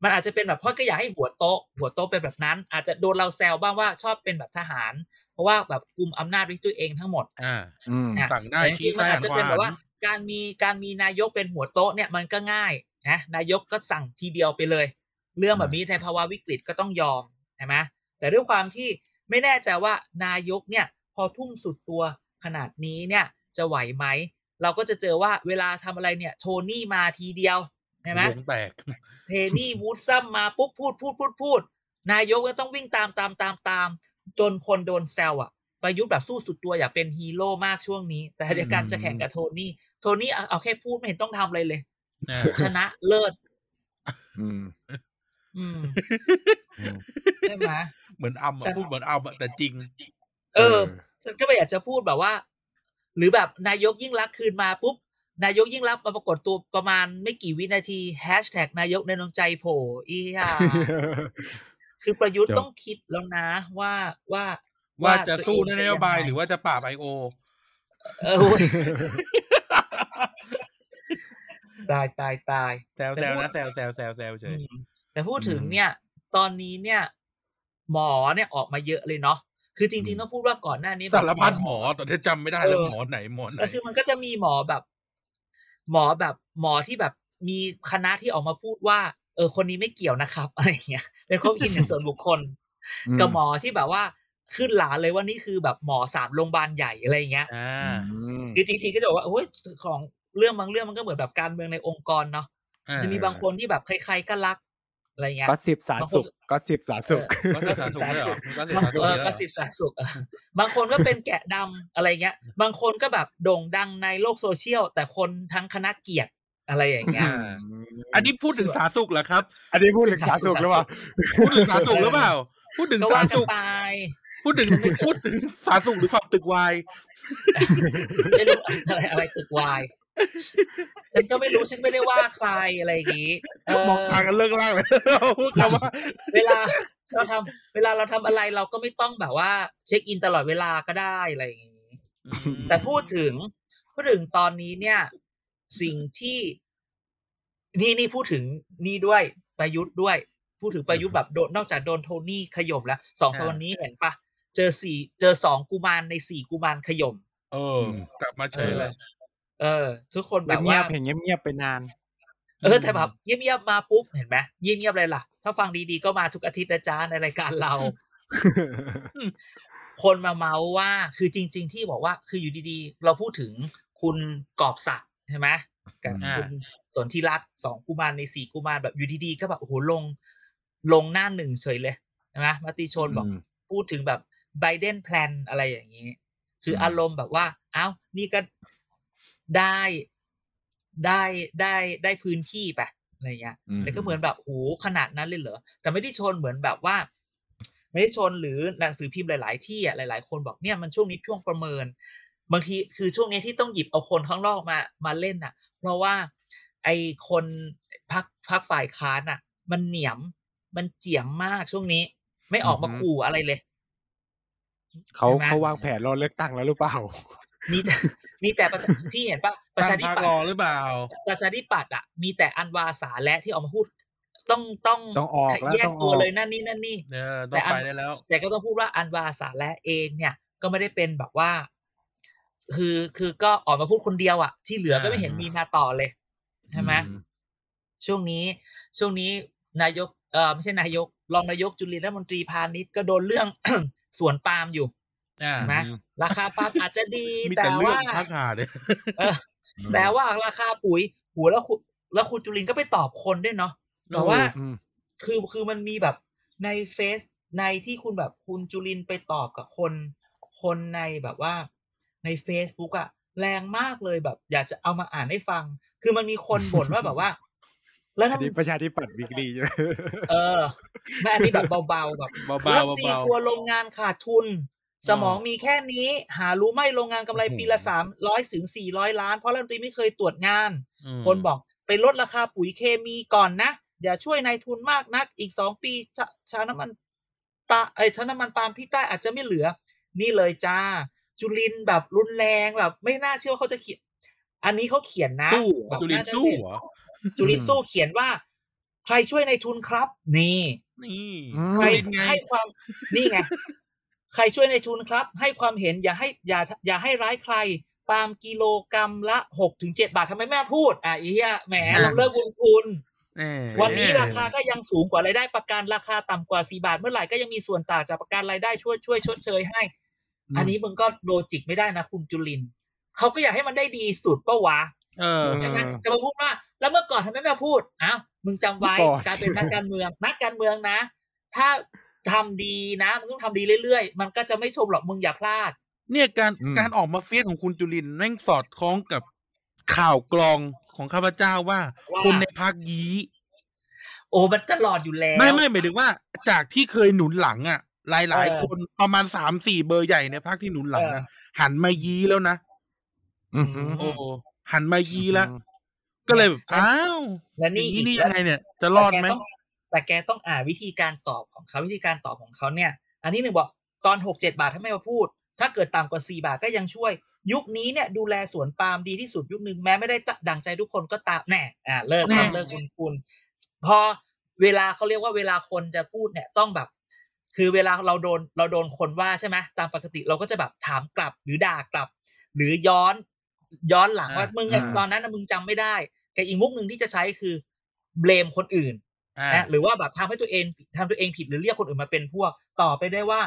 มันอาจจะเป็นแบบเพราะก็อยากให้หัวโต๊ะ หัวโต๊ะเป็นแบบนั้น อาจจะโดนเราแซวบ้างว่าชอบเป็นแบบทหาร เพราะว่าแบบกุมอำนาจไว้ตัวเองทั้งหมด อ่าอืมอะสั่งได้แต่จชี้ริงๆมันซ้ายอาจจะเป็นแบบว่าหันขวาการมีการมีนายกเป็นหัวโต๊ะเนี่ยมันก็ง่ายนะนายกก็สั่งทีเดียวไปเลย เรื่องแบบนี้ในภาวะวิกฤตก็ต้องยอมใช่ไหมแต่ด้วยความที่ไม่แน่ใจว่านายกเนี่ยพอทุ่มสุดตัวขนาดนี้เนี่ยจะไหวไหม เราก็จะเจอว่าเวลาทำอะไรเนี่ย โทนี่มาทีเดียวใช่ไหมวงแตกเทนี่วูดซัมมาปุ๊บพูดพูดพูดพูด นายกก็ต้องวิ่งตามตามตามตาม จนคนโดนแซวอะประยุทธ์แบบสู้สุดตัวอยากเป็นฮีโร่มากช่วงนี้ แต่เดียวกันอืมจะแข่งกับโทนี่ โทนี่เอาเอาแค่พูดไม่เห็นต้องทำอะไรเลยอ่าชนะเลิศอืมอืมอืม ใช่ไหมเหมือนอัมใช่อะพูดเหมือนอัมอะแต่จริง เออ ฉันก็ไม่อยากจะพูดแบบว่า หรือแบบนายกยิ่งรักษณ์คืนมาปุ๊บนายกยิ่งรักษณ์มาปรากฏตัวประมาณไม่กี่วินาทีแฮชแท็กนายกในดวงใจโผล่อีห่าคือประยุทธ์จบต้องคิดแล้วนะว่าว่าว่าจะสู้ตัในเงนโยบายงไงหรือว่าจะปราบไอโอเออโอ้ยตายตายตายแซวแต่แซวพูดนะแซวแซวแซวแซวเฉอืยม แต่พูดถึงอืมเนี่ย ตอนนี้เนี่ย หมอเนี่ยออกมาเยอะเลยเนาะคือจริงอืๆมต้องพูดว่าก่อนหน้านี้แบบสารพัดหมอแต่ถ้าจำไม่ได้แล้วหมอไหนหมอไหนแล้วคือมันก็จะมีหมอแบบ หมอแบบหมอที่แบบมีคณะที่ออกมาพูดว่า เออ คนนี้ไม่เกี่ยวนะครับอะไรอย่างเงี้ยเป็นความคิดเห็นส่วนบุคคลกับหมอที่แบบว่าขึ้นหลาเลยว่านี่คือแบบหมอสามโรงพยาบาลใหญ่อะไรอย่างเงี้ยอ่าอืมคือจริงๆก็จะบอกว่าโอ้ยของเรื่องบางเรื่องมันก็เหมือนแบบการเมืองในองค์กรเนาะอ่าจะมีบางคนที่แบบใครๆก็รัก อะไรเงี้ยก็สิบสาสุกก็สิบสาสุกก็จะสาสุกด้วยเหรอมีก็สิบบางสาสุกเออด้วยเหรก็อสิบสาสุกเออบางคนก็เป็นแกะดำอะไรเงี้ย บางคนก็แบบโด่งดังในโลกโซเชียล แต่คนทั้งคณะเกลียดอะไรอย่างเงี้ยอ่าอันนี้พูดถึงสาสุกเหรอครับ อันนี้พูดถึงสาสุกหรือเปล่า พูดถึงสาสุกหรือเปล่า พูดถึงก็สาว่ากันสุกไปพูดถึงพูดถึงสาสุกหรือฝักตึกวายไม่รู้อะไรอะไรตึกวาย ฉันก็ไม่รู้ฉันไม่ได้ว่าใครอะไรอย่างงี้เออมองตากันเลิกล่างเลยพูดคำว่า เวลาเราทำเวลาเราทำอะไรเราก็ไม่ต้องแบบว่า เช็คอินตลอดเวลาก็ได้อะไรอย่างงี้ แต่พูดถึงพูดถึงตอนนี้เนี่ย สิ่งที่ นี่นี่พูดถึงนี่ด้วยประยุทธ์ด้วย พูดถึงประยุทธ์แบบโดนนอกจากโดนโทนี่ขย่มแล้วสองสามวันนี้เห็นปะเจอสี่เจอสองกุมารในสี่กุมารขย่มเออกลับมาเฉยเลย เออ ทุกคนแบบเงีว่ายบๆเห็นเงียบๆไปนาน เออแต่แบบเงียบๆมาปุ๊บเห็นไหมเงียบๆเลยล่ะ ถ้าฟังดีๆก็มาทุกอาทิตย์นะจ๊ะในรายการเรา คนมาเมาส์ว่า คือจริง ๆ ที่บอกว่า คืออยู่ดีๆ เราพูดถึงคุณกอบศักดิ์ใช่ไหมกับอ่าคุณสนธิรัตน์สองกุมารในสี่กุมารแบบอยู่ดีๆก็แบบโอ้โหลง ลงหน้าหนึ่งเฉยเลยใช่ไหมมาติชนบอกอืมพูดถึงแบบไบเดนแพลนอะไรอย่างนี้ คืออมอารมณ์แบบว่า เอ้า นี่ก็ ได้ได้ได้ได้พื้นที่ไปอะไรเงี้ยอืมแต่ก็เหมือนแบบโหขนาดนั้นเลยเหรอแต่ไม่ได้ชนเหมือนแบบว่า ไม่ได้ชนหรือหนังสือพิมพ์หลาย ๆ ที่อะหลาย ๆ คนบอกเนี่ยมันช่วงนี้ช่วงประเมิน บางทีคือช่วงนี้ที่ต้องหยิบเอาคนข้างนอกมามาเล่นอะ เพราะว่าไอคนพักพักฝ่ายค้านอะ มันเหนียมมันเจียมมากช่วงนี้ ไม่ออกมาอือฮึขู่อะไรเลยเขาใช่ไหมเขาวางแผนรอเลือกตั้งแล้วหรือเปล่า มีแต่มีแต่ประชาที่เห็นปะประตั้ชางธิพักปัตรอย์หรือเปล่า ประชาธิปัตย์อะ มีแต่อันวาสาและที่ออกมาพูดต้องต้องต้องออกแล้วแยกต้องอตัวอกเลยนั่นนี่นั่นนี่เออแต่ต้องอันไปได้แล้ว แต่ก็ต้องพูดว่าอันวาสาและเองเนี่ย ก็ไม่ได้เป็นแบบว่า คือคือก็ออกมาพูดคนเดียวอะ ที่เหลือก็ไม่เห็นอ่ามีมีมาต่อเลยใช่ไหมอืมช่วงนี้ช่วงนี้นายกเออไม่ใช่นายก รองนายกจุลินรัฐมนตรีพาณิชย์ก็โดนเรื่องสวนปาล์มอยู่อ่า ใช่ไหมราคาปาล์มอาจจะดีมีแต่แต่เรื่อว่างพักหาเนี่ยเออแต่ว่าราคาปุ๋ยโหัวแล้วคุณแล้วคุณจุลินก็ไปตอบคนด้วยเนาะแต่ว่าอืมคือคือมันมีแบบในเฟซในที่คุณแบบคุณจุลินไปตอบกับคน คนในแบบว่า ใน Facebook อะแรงมากเลยแบบ อยากจะเอามาอ่านให้ฟัง คือมันมีคนบ่นว่าแบบว่า แล้วอันทำนี้ประชาธิปัตย์วิกฤตใช่ไหมเออไม่อันนี้แบบเบาๆแบบเบาๆรัฐมนตรีเบาๆกลัวโรงงานขาดทุน สมองมีแค่นี้ หารู้ไหมโรงงานกำไรโอ้โหปีละสามร้อยถึงสี่ร้อยล้าน เพราะรัฐมนตรีไม่เคยตรวจงานอืมคนบอกไปลดราคาปุ๋ยเคมีก่อนนะ อย่าช่วยนายทุนมากนัก อีกสองปีชาชาน้ำมันตาไอ้ยชาน้ำมันปาล์มที่ใต้อาจจะไม่เหลือ นี่เลยจ้า จุลินแบบรุนแรงแบบ ไม่น่าเชื่อว่าเขาจะเขียน อันนี้เขาเขียนนะสู้เหรแบอบจุลินน่าจะสู้เป็นเหรอจุลินสู้เขียนว่า ใครช่วยในายทุนครับ นี่นี่อืมใครจุลินไงให้ความนี่ไง ใครช่วยในทุนครับ ให้ความเห็นอย่าให้อย่าอย่าให้ร้ายใครปาล์มกิโลกรรัมละหกถึงเจ็ดบาททำไมแม่พูด อะอีเหี้ยแหมเราเลิกบุญคุณแหมวันนี้ราคาก็ยังสูงกว่ารายได้ประกันราคาต่ำกว่าสี่บาท เมื่อไหร่ก็ยังมีส่วนต่างจากประกันรายได้ช่วยช่วยชดเชยให้ อันนี้มึงก็โลจิกไม่ได้นะคุณจุลินเขาก็อยากให้มันได้ดีสุดปะวะเออใช่ไหมจะมาพูดว่า แล้วเมื่อก่อนทำไมไม่มาพูดอ้าวมึงจำไว้เมื่อก่อนการเป็นนักการเมืองนักการเมืองนะ ถ้า ทำดีนะมึงต้องทำดีเรื่อยๆ มันก็จะไม่ชมหรอกมึงอย่าพลาด เนี่ยการอืมการออกมาเฟียสของคุณจุลินแม่งสอดคล้องกับข่าวกรองของข้าพเจ้าว่าว่า คนในพักยี้ โอ้มันตลอดอยู่แล้ว ไม่ไม่หมายถึงว่า จากที่เคยหนุนหลังอะ หลายหลายเออคนประมาณสามสี่เบอร์ใหญ่ในพักที่หนุนหลังเออนะหันมายี้แล้วนะอืมโอ้หันมายี้แล้วอืมก็เลยแบบแล้วอ้าวและอนี่ย่างอีนี้กนี่แล้วยังไงเนี่ย จะรอดไหม แต่แกต้องแต่แกต้องอ่านวิธีการตอบของเขาวิธีการตอบของเขาเนี่ย อันที่หนึ่งบอกตอนหกเจ็ดบาทถ้าไม่มาพูด ถ้าเกิดต่ำกว่าสี่บาทก็ยังช่วย ยุคนี้เนี่ยดูแลสวนปาล์มดีที่สุดยุคหนึ่งแม้ไม่ได้ดังใจทุกคนก็ตามแน่อ่าเลิกแน่ทำเลิกคุณคุณพอเวลาเขาเรียกว่าเวลาคนจะพูดเนี่ยต้องแบบ คือเวลาเราโดนเราโดนคนว่าใช่ไหมตามปกติเราก็จะแบบถามกลับหรือด่ากลับ หรือย้อนย้อนหลังว่ามึงอะอ่าตอนนั้นนะมึงจำไม่ได้ แต่อีกมุกหนึ่งที่จะใช้คือเบลมคนอื่นอ่า นะหรือว่าแบบทำให้ตัวเองทำตัวเองผิดหรือเรียกคนอื่นมาเป็นพวก ต่อไปได้ว่า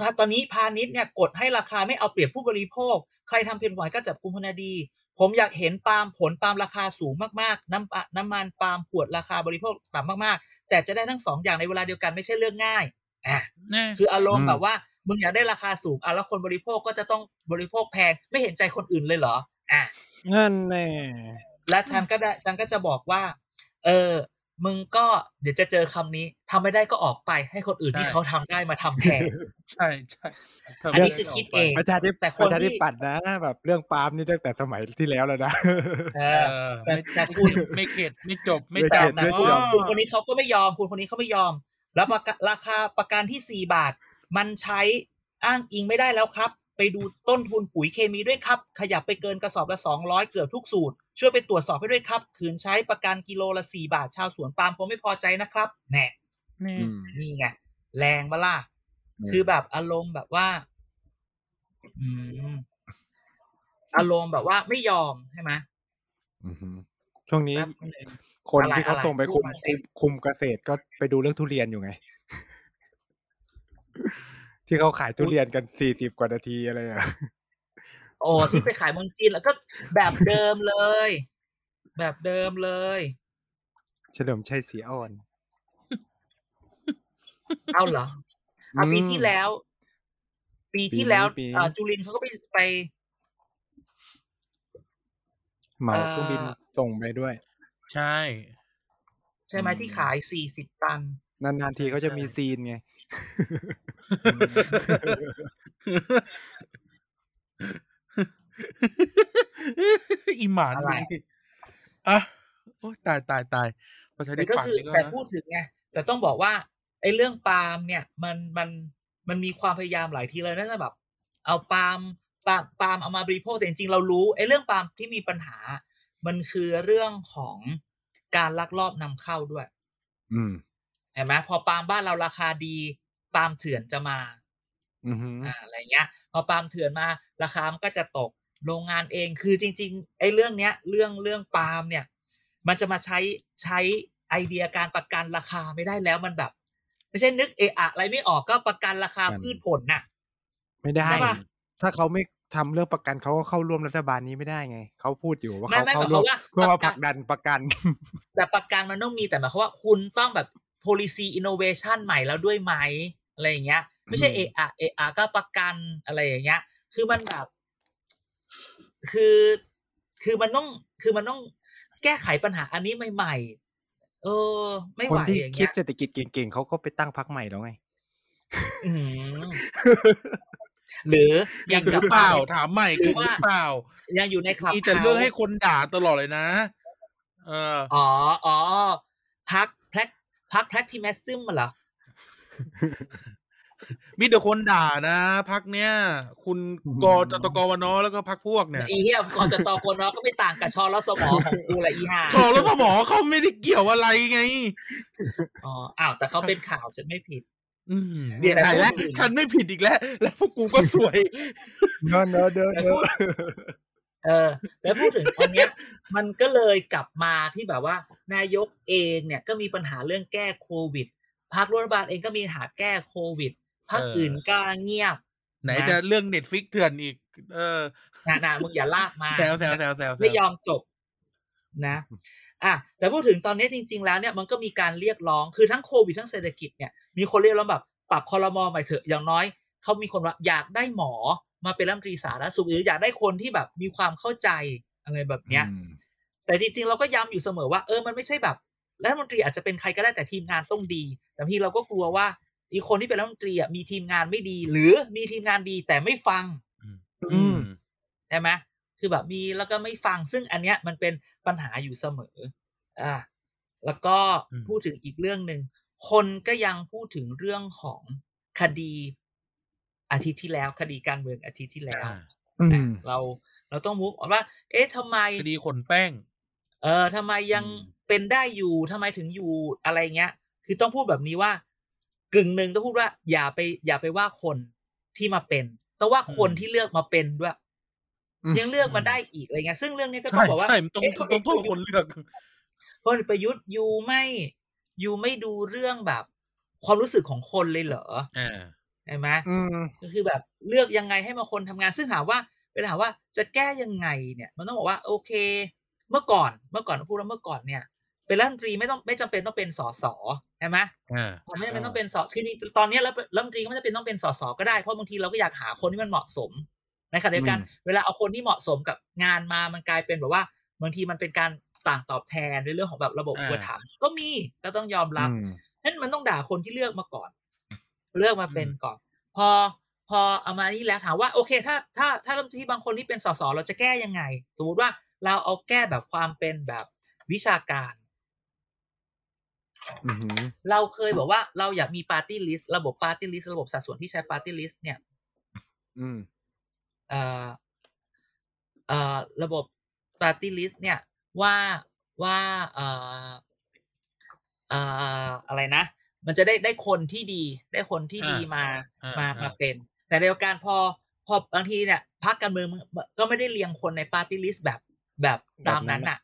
พตอนนี้พาณิชย์เนี่ยกดให้ราคาไม่เอาเปรียบผู้บริโภค ใครทำผิดกฎหมายก็จับกุมพนาดี ผมอยากเห็นปาล์มผลปาล์มราคาสูงมากๆ น้ำปะน้ำมันปาล์มขวดราคาบริโภคต่ำมากๆ แต่จะได้ทั้งสองอย่างในเวลาเดียวกันไม่ใช่เรื่องง่ายอะแน่คืออารมอืณ์มแบบว่ามึงอยากได้ราคาสูงอะแล้วคนบริโภคก็จะต้องบริโภคแพงไม่เห็นใจคนอื่นเลยเหรออะนั่นแน่และฉันก็ได้ฉันก็จะบอกว่า เออ มึงก็เดี๋ยวจะเจอคำนี้ทำไม่ได้ก็ออกไปให้คนอื่นที่เขาทำได้มาทำแทนใช่ใช่อันนี้คือคิดเองประชาธิแต่ปคปนระชาธิที่ปัตย์นะ แบบเรื่องปาล์มนี่ตั้งแต่สมัยที่แล้วแล้วนะเอเอออแต่ไม่แต่คุคุณณไม่เข็ดไม่จบไม่ไม่จเข็บดแต่ไม่คุณยอมคุณคนนี้เขาก็ไม่ยอมคุณคนนี้เขาไม่ยอม แล้วประกันราคาประกันที่สี่บาท มันใช้อ้างอิงไม่ได้แล้วครับ ไปดูต้นทุนปุ๋ยเคมีด้วยครับ ขยับไปเกินกระสอบละสองร้อยเกือบทุกสูตร ช่วยไปตรวจสอบให้ด้วยครับ คืนใช้ประกันกิโลละสี่บาท ชาวสวนปาล์มคงไม่พอใจนะครับ แน่แน่อืมนี่ไง แรงมาล่ะอืมคือแบบอารมณ์แบบว่า อืมอารมณ์แบบว่าไม่ยอมใช่ไหมอือฮึช่วงนี้แป๊บนึงคนอะไรที่เขาอะไรส่งไปพูคุดมมาสิคุมคุมเกษตรก็ไปดูเรื่องทุเรียนอยู่ไง ที่เขาขายทุเรียนกันสี่สิบกว่านาทีอะไรอะ โอ้ที่ไปขายเมืองจีนแล้วก็แบบเดิมเลย แบบเดิมเลย เฉลิมชัยศรีอ่อน เอาเหรอเอาปีอืมที่แล้ว ปีปีที่แล้วนี้ปีนี้เอ่อจุลินทร์เขาก็ไปไปเหมาเอ่อเครื่องบินส่งไปด้วย ใช่ ใช่ไหมอืมที่ขายสี่สิบตัน นานๆทีเขาจะมีซีนไง อีหมานอะไรนี่อะโอ้ยตายตายตายประชาธิแต่ก็ปัตย์คือนี่ก็แต่นะพูดถึงไงแต่ต้องบอกว่าไอ้เรื่องปาล์มเนี่ย มันมันมันมีความพยายามหลายทีเลยนะแบบ เอาปาล์มปาล์มปาล์มเอามาบริโภคแต่จริงๆเรารู้ไอ้เรื่องปาล์มที่มีปัญหา มันคือเรื่องของการลักลอบนำเข้าด้วย อืมเห็นไหมพอปาล์มบ้านเราราคาดี ปาล์มเถื่อนจะมา อือฮึอ่าอะไรเงี้ย พอปาล์มเถื่อนมา ราคามันก็จะตก โรงงานเองคือจริงๆไอ้เรื่องเนี้ยเรื่องเรื่องปาล์มเนี่ย มันจะมาใช้ใช้ไอเดียการประกันราคาไม่ได้แล้วมันแบบ ไม่ใช่นึกเอะอะอะไรไม่ออกก็ประกันราคาพืชผลน่ะ ไม่ได้ใช่ปะถ้าเขาไม่ทำเรื่องประกันเขาก็เข้าร่วมรัฐบาลนี้ไม่ได้ไงเขาพูดอยู่ว่าไม่เขาไม่เข้าหมายร่วมความว่าเพื่อมาประกันผลักดันประกัน แต่ประกันมันต้องมีแต่หมายความว่าคุณต้องแบบ policy innovation ใหม่แล้วด้วยไหมอะไรอย่างเงี้ย ไม่ใช่อืมเอะอะเอะอะก็ประกันอะไรอย่างเงี้ย คือมันแบบ คือคือมันต้องคือมันต้องแก้ไขปัญหาอันนี้ใหม่ๆเออ ไม่คนไหวที่อย่างคิเงี้ดยเศรษฐกิจเก่งๆเขาก็ไปตั้งพักใหม่แล้วไงอื้อหือหรืออเก่ย่างงหรือเปล่าถามใหม่หรืเก่องว่าหรือเปล่า ยังอยู่ในคลับมีแต่เรื่องให้คนด่าตลอดเลยนะเอออ๋ออ๋อพักแพลกพักแพลกที่แมสซึมมาเหรอ มีแต่คนด่านะพักเนี้ยคุณกจตกวนแล้วก็พักพวกเนี่ยอีเหี้ยก่อนจะตอคนเนาะก็ไม่ต่างกับชอแล้วสมองของกูแหละอีห่าขอแล้วสมอเขาไม่ได้เกี่ยวอะไรไงอ๋ออ้าวแต่เขาเป็นข่าวฉันไม่ผิดอืมเนี่ยแต่ไอ้แล้วพูดถึงฉันไม่ผิดอีกแล้ว แล้วพวกกูก็สวยเนอะเนอะเนอะแต่เนพูอะดเออแต่พูดถึงตอนเนี้ย มันก็เลยกลับมาที่แบบว่า นายกเองเนี่ยก็มีปัญหาเรื่องแก้โควิดพรรครัฐบาลเองก็มีปัญหาแก้โควิด พรรคเอออื่อื่นก็เงียบ ไหนจะเรื่องเน็ตฟิกเถื่อนอีก เออนานามึงอย่าลากมาแซวแซวแซวแซวแซวไม่ยอมจบนะอะแต่พูดถึงตอนนี้จริง ๆ แล้วเนี่ยมันก็มีการเรียกร้องคือทั้งโควิดทั้งเศรษฐกิจเนี่ยมีคนเรียกร้องแบบปรับคอรมอใหม่เถอะอย่างน้อยเขามีคนว่าอยากได้หมอมาเป็นรัฐมนตรีสาธารณสุขหรืออยากได้คนที่แบบมีความเข้าใจอะไรแบบเนี้ยอืมแต่จริงๆเราก็ย้ำอยู่เสมอว่าเออมันไม่ใช่แบบรัฐมนตรีอาจจะเป็นใครก็ได้แต่ทีมงานต้องดี แต่บางทีเราก็กลัวว่า อีกคนที่เป็นรัฐมนตรีอะมีทีมงานไม่ดี หรือมีทีมงานดีแต่ไม่ฟัง อืมใช่ไหมคือแบบมีแล้วก็ไม่ฟังซึ่งอันเนี้ยมันเป็นปัญหาอยู่เสมอ อ่า แล้วก็อืมพูดถึงอีกเรื่องหนึ่งคนก็ยังพูดถึงเรื่องของคดีอาทิตย์ที่แล้ว คดีการเมืองอาทิตย์ที่แล้วอ่าอืมเราเราต้องมุกว่า เอ๊ะทำไมคดีขนแป้ง เออทำไมยังอืมเป็นได้อยู่ทำไมถึงอยู่อะไรเงี้ย คือต้องพูดแบบนี้ว่า กึ่งหนึ่งต้องพูดว่า อย่าไป อย่าไปว่าคนที่มาเป็นต้องว่าคนที่เลือกมาเป็นด้วยอืมยังเลือกมาได้อีกอะไรเงี้ยซึ่งเรื่องนี้ก็ต้อใช่งบอกว่าใช่มันต้องเอ๊ะต้องโทษคนเลือกพลเอกประยุทธ์ยูไม่ยูไม่ดูเรื่องแบบ ความรู้สึกของคนเลยเหรออ่าเห็นไหมอืมก็คือแบบเลือกยังไงให้มาคนทำงาน ซึ่งถามว่าเป็นถามว่าจะแก้ยังไงเนี่ย มันต้องบอกว่า โอเค เมื่อก่อน เมื่อก่อนพูดว่าเมื่อก่อนเนี่ย เป็นรัฐมนตรีไม่ต้องไม่จำเป็นต้องเป็นสสใช่ไหมอ่าไม่จำเป็นต้องเป็นสคือจริงๆตอนเนี้ยรัฐรัฐมนตรีก็ไม่จำเป็นต้องเป็นสสก็ได้เพราะบางทีเราก็อยากหาคนที่มันเหมาะสมในขณะเดียวกันอืมเวลาเอาคนที่เหมาะสมกับงานมามันกลายเป็นแบบว่าบางทีมันเป็นการต่างตอบแทนในเรื่องของแบบระบบอ่าอุปถัมภ์ก็มีก็ต้องยอมรับอืมนั่นมันต้องด่าคนที่เลือกมาก่อน เลือกมาเป็นก่อน พอพอเอามานี่แล้วถามว่าโอเค ถ้าถ้าถ้ารัฐมนตรีบางคนที่เป็นสสเราจะแก้ยังไง สมมุติว่าเราเอาแก้แบบความเป็นแบบวิชาการอือหือ เราเคยบอกว่าเราอยากมีปาร์ตี้ลิสต์ระบบปาร์ตี้ลิสต์ระบบสัดส่วนที่ใช้ปาร์ตี้ลิสต์เนี่ยอืมเอ่อเอ่อระบบปาร์ตี้ลิสต์เนี่ย ว่าว่าเอ่อเอ่ออะไรนะ มันจะได้ได้คนที่ดี ได้คนที่ดีอ่ามาอ่ามาอ่ามมาเป็น แต่ในเดียวกันพอพอบางทีเนี่ยพรรคการเมืองมันก็ไม่ได้เรียงคนในปาร์ตี้ลิสต์แบบแบบตามนั้นแบบนั้นอะ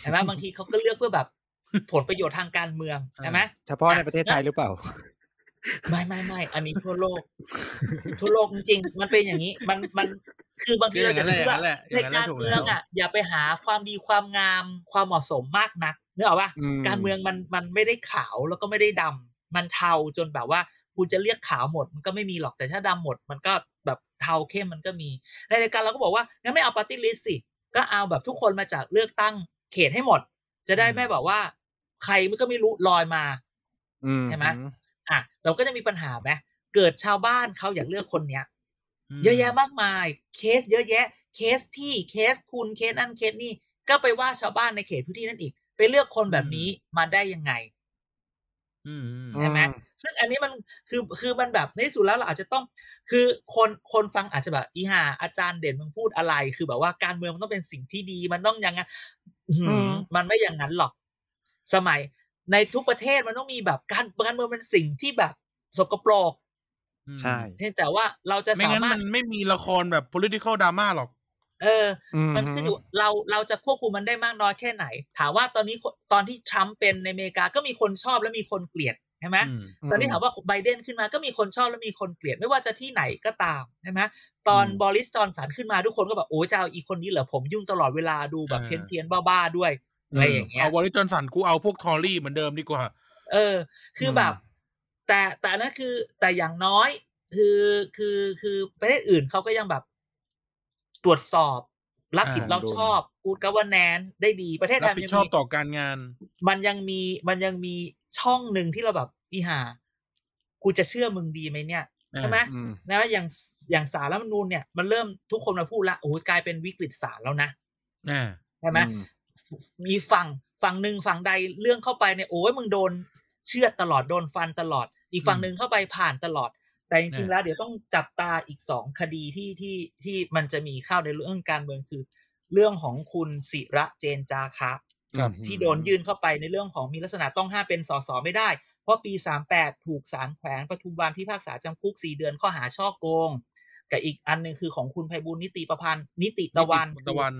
ใช่ไหมบางทีเขาก็เลือกเพื่อแบบ ผลประโยชน์ทางการเมืองใช่ไหมเฉพาะในประเทศไทยหรือเปล่า ไม่ไม่ไม่อันนี้ทั่วโลก ทั่วโลกจริงๆมันเป็นอย่างนี้ มันมันคือบางทีเราจะคิดว่าอย่างนั้นแหละในอย่างนั้นแหละการถูกเมืองอะอย่าไปหาความดีความงามความเหมาะสมมากนักเนอะว่าอืมการเมืองมันมันไม่ได้ขาวแล้วก็ไม่ได้ดำมันเทาจนแบบว่าคุณจะเรียกขาวหมดมันก็ไม่มีหรอกแต่ถ้าดำหมด มันก็แบบเทาเข้มมันก็มีในรายการเราก็บอกว่างั้นไม่เอาปาร์ตี้ลิสต์สิก็เอาแบบทุกคนมาจากเลือกตั้งเขตให้หมด จะได้ไม่แบบว่า ใครมันก็ไม่รู้ลอยมาอืมใช่ไหมอะแต่ก็จะมีปัญหาไหมเกิดชาวบ้านเขาอยากเลือกคนเนี้ยเยอะแยะมากมาย เคส เยอะแยะ เคสพี่เคสคุณเคสนั่นเคสนี่ก็ไปว่าชาวบ้านในเขตพื้นที่นั่นอีก ไปเลือกคนแบบนี้มาได้ยังไงอืมอืมใช่ไหมซึ่งอันนี้มันคือคือมันแบบในที่สุดแล้วเราอาจจะต้อง คือคนคนฟังอาจจะแบบอีห่าอาจารย์เด่นมึงพูดอะไร คือแบบว่าการเมืองมันต้องเป็นสิ่งที่ดีมันต้องอย่างนั้นอื้อหือ มันไม่อย่างนั้นหรอก สมัยในทุกประเทศมันต้องมีแบบการการเมืองเป็นสิ่งที่แบบสกปรกใช่เพียงแต่ว่าเราจะไม่สางั้นมารมัถนไม่มีละครแบบ political drama หรอก เอออืมันขึ้นอยู่เราเราจะควบคุมมันได้มากน้อยแค่ไหน ถามว่าตอนนี้คนตอนที่ทรัมป์เป็นในอเมริกาก็มีคนชอบและมีคนเกลียด ใช่ไหมอืมตอนนี้ถามว่าไบเดนขึ้นมาก็มีคนชอบและมีคนเกลียดไม่ว่าจะที่ไหนก็ตามใช่ไหมตอนอืมบอริสจอนสันขึ้นมาทุกคนก็แบบโอ้ยจะเอาอีกคนนี้เหรอผมยุ่งตลอดเวลาดูแบบอ่าเพี้ยนเพียนๆบ้าๆด้วยอะไรอย่างเงี้ยเอาวอลลิจอนสันกูเอาพวกทอรี่เหมือนเดิมดีกว่า เออ คือแบบ แต่แต่อันนั้นคือ แต่อย่างน้อย คือคือคือประเทศอื่นเขาก็ยังแบบ ตรวจสอบ รับผิดอ่ารอบชอบกูดกั v ว r แนนได้ดีประเทศไทรัยบมันผิดยังชอบมีต่อการงาน มันยังมีมันยังมีช่องหนึ่งที่เราแบบอีห่ากูจะเชื่อมึงดีไหมเนี่ยใช่ไหมอืมนะอย่างอย่างสารรัฐธรรมนูญเนี่ย มันเริ่มทุกคนมาพูดละโอ้ยกลายเป็นวิกฤตศาลแล้วนะอ่าใช่ไหมอืมมีฝั่งฝั่งหนึ่งฝั่งใดเรื่องเข้าไปเนี่ยโอ้ยมึงโดนเชือดตลอดโดนฟันตลอด อีกฝั่งหนึ่งเข้าไปผ่านตลอด แต่จริงๆแล้วเดี๋ยวต้องจับตาอีกสองคดีที่ที่ที่มันจะมีเข้าในเรื่องการเมืองคือ เรื่องของคุณศิระเจนจาคะครับที่โดนยื่นเข้าไปในเรื่องของมีลักษณะต้องห้ามเป็นสสไม่ได้ เพราะปี 38 ถูกศาลแขวงปทุมวันพิพากษาจำคุก 4 เดือนข้อหาช่อโกง กับอีกอันหนึ่งคือของคุณไพบูลย์นิติประพันธ์นิติตะวันนิติตะวัน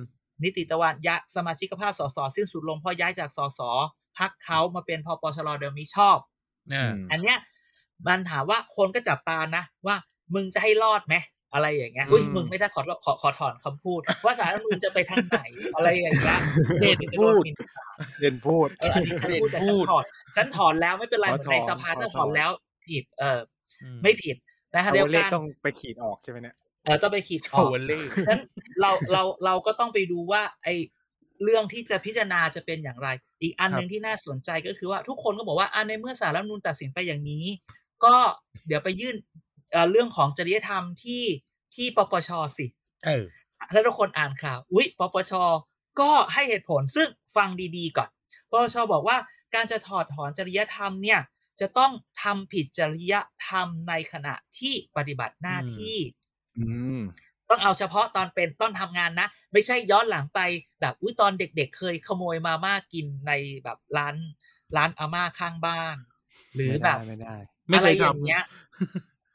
นิติตะวันยะสมาชิกภาพสสสิ้นสุดลงเพราะย้ายจากสสพักเขามาเป็นพปชรเดิมนี้ชอบอ่าอันเนี้ย มันถามว่าคนก็จับตานะ ว่ามึงจะให้รอดไหมอะไรอย่างเงี้ยอุ้ยอืมมึงไม่ได้ขอขอขอถอนคำพูด ว่าสารรัฐธรรมนูญจะไปทางไหน อะไรอย่างเงี้ยเด่นจะโดนพูดหมิ่นประมาทเด่นพูดเอออันนี้ฉันพูดแต่พูฉันดถอนฉันถอนแล้วไม่เป็นไรขอเหมือนในถอนสภาขอถ้าถถออนนแล้วผิด เอออืมไม่ผิดนะฮะเอาเดียวเลกัขนต้องไปขีดออกใช่ไหมเนี่ยเออต้องไปขีดอโออกเวอร์เล่ฉะนั้นเราเราเราก็ต้องไปดูว่า ไอเรื่องที่จะพิจารณาจะเป็นอย่างไร อีกอันหนึ่งที่น่าสนใจก็คือว่าทุกคนก็บอกว่าอ่าในเมื่อสารรัฐธรรมนูญตัดสินไปอย่างนี้ ก็เดี๋ยวไปยื่นเอ่อเรื่องของจริยธรรมที่ที่ปปชสิเออถ้าทุกคนอ่านข่าว อุ๊ยปปชก็ให้เหตุผลซึ่งฟังดีๆก่อนปปชบอกว่าการจะถอดถอนจริยธรรมเนี่ยจะต้องทำผิดจริยธรรมในขณะที่ปฏิบัติหน้าอืมที่อืมต้องเอาเฉพาะตอนเป็นต้นทำงานนะ ไม่ใช่ย้อนหลังไปแบบอุ้ยตอนเด็ก ๆ เคยขโมยมาม่ากินในแบบร้าน ร้านอาม่าข้างบ้าน หรือไม่แบได้บไม่ได้ไม่ อะเคไรยอทย่างเงี้ย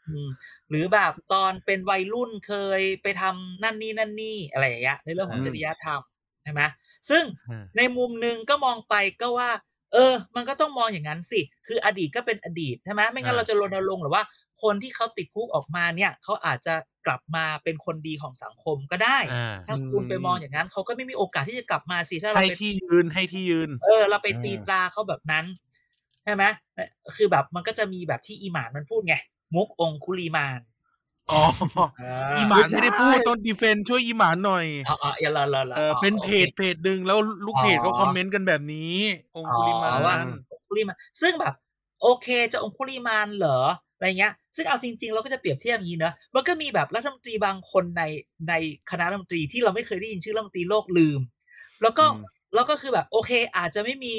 อืมหรือแบบตอนเป็นวัยรุ่นเคยไปทำนั่นนี่นั่นนี่อะไรอย่างเงี้ยในเรื่องของอืมจริยธรรมใช่ไหมซึ่งำในมุมหนึ่งก็มองไปก็ว่า เออ มันก็ต้องมองอย่างนั้นสิ คืออดีตก็เป็นอดีตใช่ไหมไม่งั้นอ่าเราจะรณรงค์หรือว่า คนที่เขาติดคุกออกมาเนี่ยเขาอาจจะกลับมาเป็นคนดีของสังคมก็ได้อ่าถ้าคุณไปมองอย่างนั้นเขาก็ไม่มีโอกาสที่จะกลับมาสิถ้าเราให้ไปที่ยืนให้ที่ยืน เออ เราไปตีตราเขาแบบนั้น ใช่ไหมคือแบบมันก็จะมีแบบที่อีหมานมันพูดไง มุกองคุลีมานอ๋ออีหมานไม่ใช่ไม่ได้พูดต้นดีเฟนช่วยอีหมานหน่อยอ๋ออ๋ออย่ารอรอรอเออเป็นเพจโอคเพจหนึ่งแล้วลูกเพจอ๋อเขาคอมเมนต์กันแบบนี้ องคุลิมาอ๋อว่านองคุลีมานซึ่งแบบ โอเคจะองคุลีมานเหรออะไรเงี้ย ซึ่งเอาจริง ๆ เราก็จะเปรียบเทียบอย่างนี้เนอะมันก็มีแบบรัฐมนตรีบางคนในในคณะรัฐมนตรีที่เราไม่เคยได้ยินชื่อรัฐมนตรีโลกลืม แล้วก็อืมแล้วก็คือแบบโอเค อาจจะไม่มี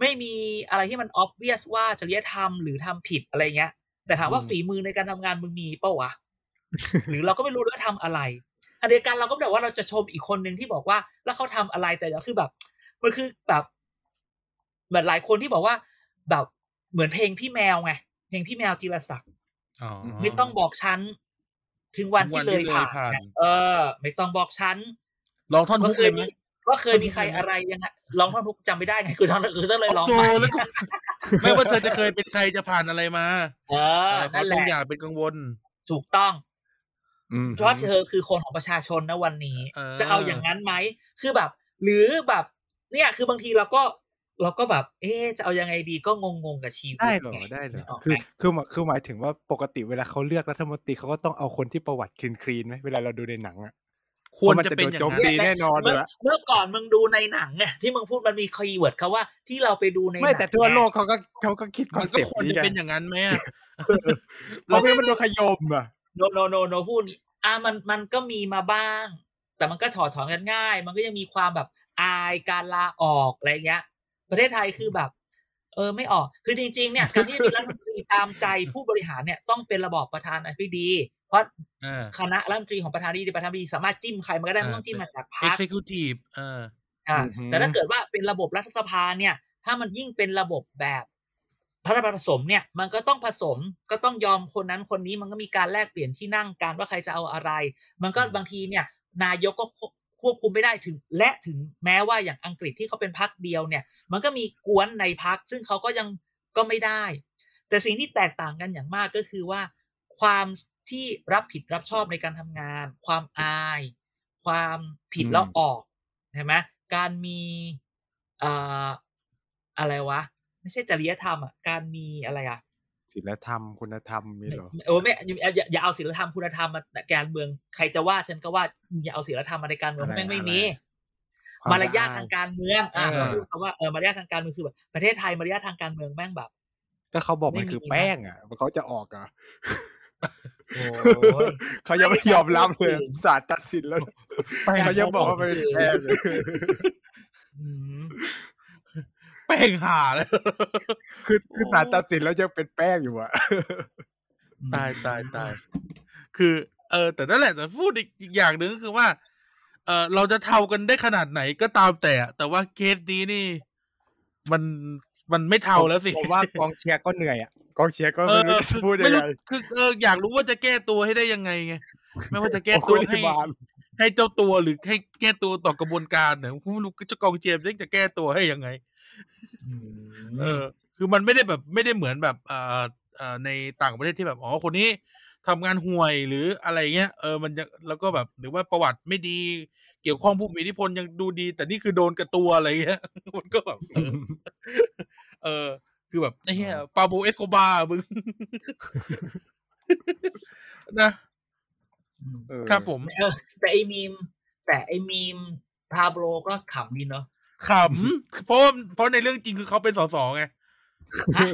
ไม่มีอะไรที่มัน obvious ว่าจริยธรรมหรือทำผิดอะไรเงี้ย แต่ถามว่าอืมฝีมือในการทำงานมึงมีเปะวะหรือเราก็ไม่รู้ว่าทำอะไรอันเดียวกันเราก็แบบว่าเราจะชมอีกคนหนึ่งที่บอกว่า แล้วเขาทำอะไรแต่คือแบบมันคือแบบเหมือนหลายคนที่บอกว่า แบบเหมือนเพลงพี่แมวไงเพลงพี่แมวจิรศักดิ์อ๋อไม่ต้องบอกฉันถึงวันถึงวัที่นเลยที่เลยผ่านผ่านไงเออ ไม่ต้องบอกฉันลองท่อนว่าฮุกเคเลยยไหมมี ว่าเคยมีใครอะไรยังไงร้องท่อนทุกจำไม่ได้ไงคือต้องคือต้องเลยร้องโอ้ไปโหแล้วก็ไม่ว่าเธอจะเคยเป็นใครจะผ่านอะไรมา เออแต่เขานั่นแหต้องละอย่าเป็นกังวล ถูกต้องอืมเพราะเธอคือคนของประชาชนนะวันนี้เออจะเอาอย่างนั้นไหมคือแบบ หรือแบบ เนี่ยคือบางทีเราก็เราก็แบบ เอ๊ะจะเอายังไงดีก็งงงๆกับชีวิตได้เหรอไงได้เหรอนึกออกคือไหมคือหมายคือหมายถึงว่าปกติเวลาเขาเลือกรัฐมนตรีเขาก็ต้องเอาคนที่ประวัติคลีนคลีนไหมเวลาเราดูในหนังอะ ควรพามันจะเป็นอย่างโจมนั้นตีแน่นอนเลเมื่ยออะเมื่อก่อนมึงดูในหนังไงที่มึงพูดมันมีคีย์เวิร์ดเขาว่าที่เราไปดูในไม่หนังแต่ทั่วไงโลกเขาก็เขาก็คิดคอมันนเซ็ก็ปต์ควรนี้จะไงเป็นอย่างนั้นไหมอะเราไม่มันโดนขยมอะโนโนโนโนพูดนี้อะมันมันก็มีมาบ้าง แต่มันก็ถอดถอนกันง่าย มันก็ยังมีความแบบอายการลาออกอะไรเงี้ย ประเทศไทยคือแบบ เออไม่ออกคือจริงๆเนี่ยการที่จะมีรัฐมนตรีตามใจผู้บริหารเนี่ยต้องเป็นระบอบประธานาธิบดี เพราะอ่าคณะรัฐมนตรีของประธานาธิบดีประธานาธิบดีสามารถจิ้มใครมันก็ได้ไม่ต้องจิ้มมาจากพรรค executive เอออ่าอือหือแต่ถ้าเกิดว่าเป็นระบบรัฐสภาเนี่ย ถ้ามันยิ่งเป็นระบบแบบพระราชผสมเนี่ยมันก็ต้องผสมก็ต้องยอมคนนั้นคนนี้มันก็มีการแลกเปลี่ยนที่นั่งการว่าใครจะเอาอะไร มันก็อืมบางทีเนี่ย นายกก็ ควบคุมไม่ได้ถึง และถึงแม้ว่าอย่างอังกฤษที่เขาเป็นพักเดียวเนี่ย มันก็มีกวนในพักซึ่งเขาก็ยังก็ไม่ได้ แต่สิ่งที่แตกต่างกันอย่างมากก็คือว่า ความที่รับผิดรับชอบในการทำงาน ความอาย ความผิดแล้วออกใช่ไหมการมีอ่ออะไรวะ ไม่ใช่จริยธรรมอะการมีอะไรอะ ศีลธรรมคุณธรรมมีไม่เหรอเออไม่อย่าอย่าอย่าเอาศีลธรรมคุณธรรมมาแต่การเมืองใครจะว่าฉันก็ว่าอย่าเอาศีลธรรมมาในการเมืองเพราะแม่งไม่มีความมารยาทละอายทางการเมืองอะเออเราพูดคำว่าเออมารยาททางการเมืองคือแบบประเทศไทยมารยาททางการเมืองแม่งแบบก็เขาบอกไม่มันคือมีนะแป้งอะเขาจะออกอะโอ้ยเขายังไม่ยอมรับเลยไม่มีใครพูดถึงศาลตัดสินแล้วนะแป้งเขายังบอกว่ามันเป็นแป้งเลยอืม แป้งหาเลยคือคือศาลตัดสินแล้วยังเป็นแป้งอยู่อะตายตายตายคือ เออ แต่นั่นแหละแต่พูดอีกอีกอย่างหนึ่งก็คือว่า เออเราจะเท่ากันได้ขนาดไหนก็ตามแต่อะแต่ว่าเคสนี้นี่ มันมันไม่เท่าแล้วสิผมว่ากองเชียร์ก็เหนื่อยอะกองเชียร์ก็เอไม่อรู้จะคือพูดยัไม่งรู้ไงคือเอออยากรู้ว่าจะแก้ตัวให้ได้ยังไงไงไม่ว่าจะแก้โอ้ตัวคุณให้บาลให้เจ้าตัวหรือให้แก้ตัวต่อกระบวนการเนี่ยผมไม่รู้เจ้ากองเจียมจะแก้ตัวให้ยังไง เออ คือมันไม่ได้แบบไม่ได้เหมือนแบบเอ่อเอ่อในต่างประเทศที่แบบอ๋อคนนี้ทำงานห่วยหรืออะไรเงี้ยเออมันจะแล้วก็แบบหรือว่าประวัติไม่ดีเกี่ยวข้องผู้มีอิทธิพลยังดูดี แต่นี่คือโดนกระตัวอะไรเงี้ยมันก็แบบเออเออคือแบบไอ้เหี้ยปาโบเอสโคบาร์มึงนะเออครับผมเออแต่ไอ้มีม แต่ไอ้มีมพาโบรก็ขำดีเนาะ ขำเพราะว่าเพราะในเรื่องจริงคือเขาเป็นสสไงฮะ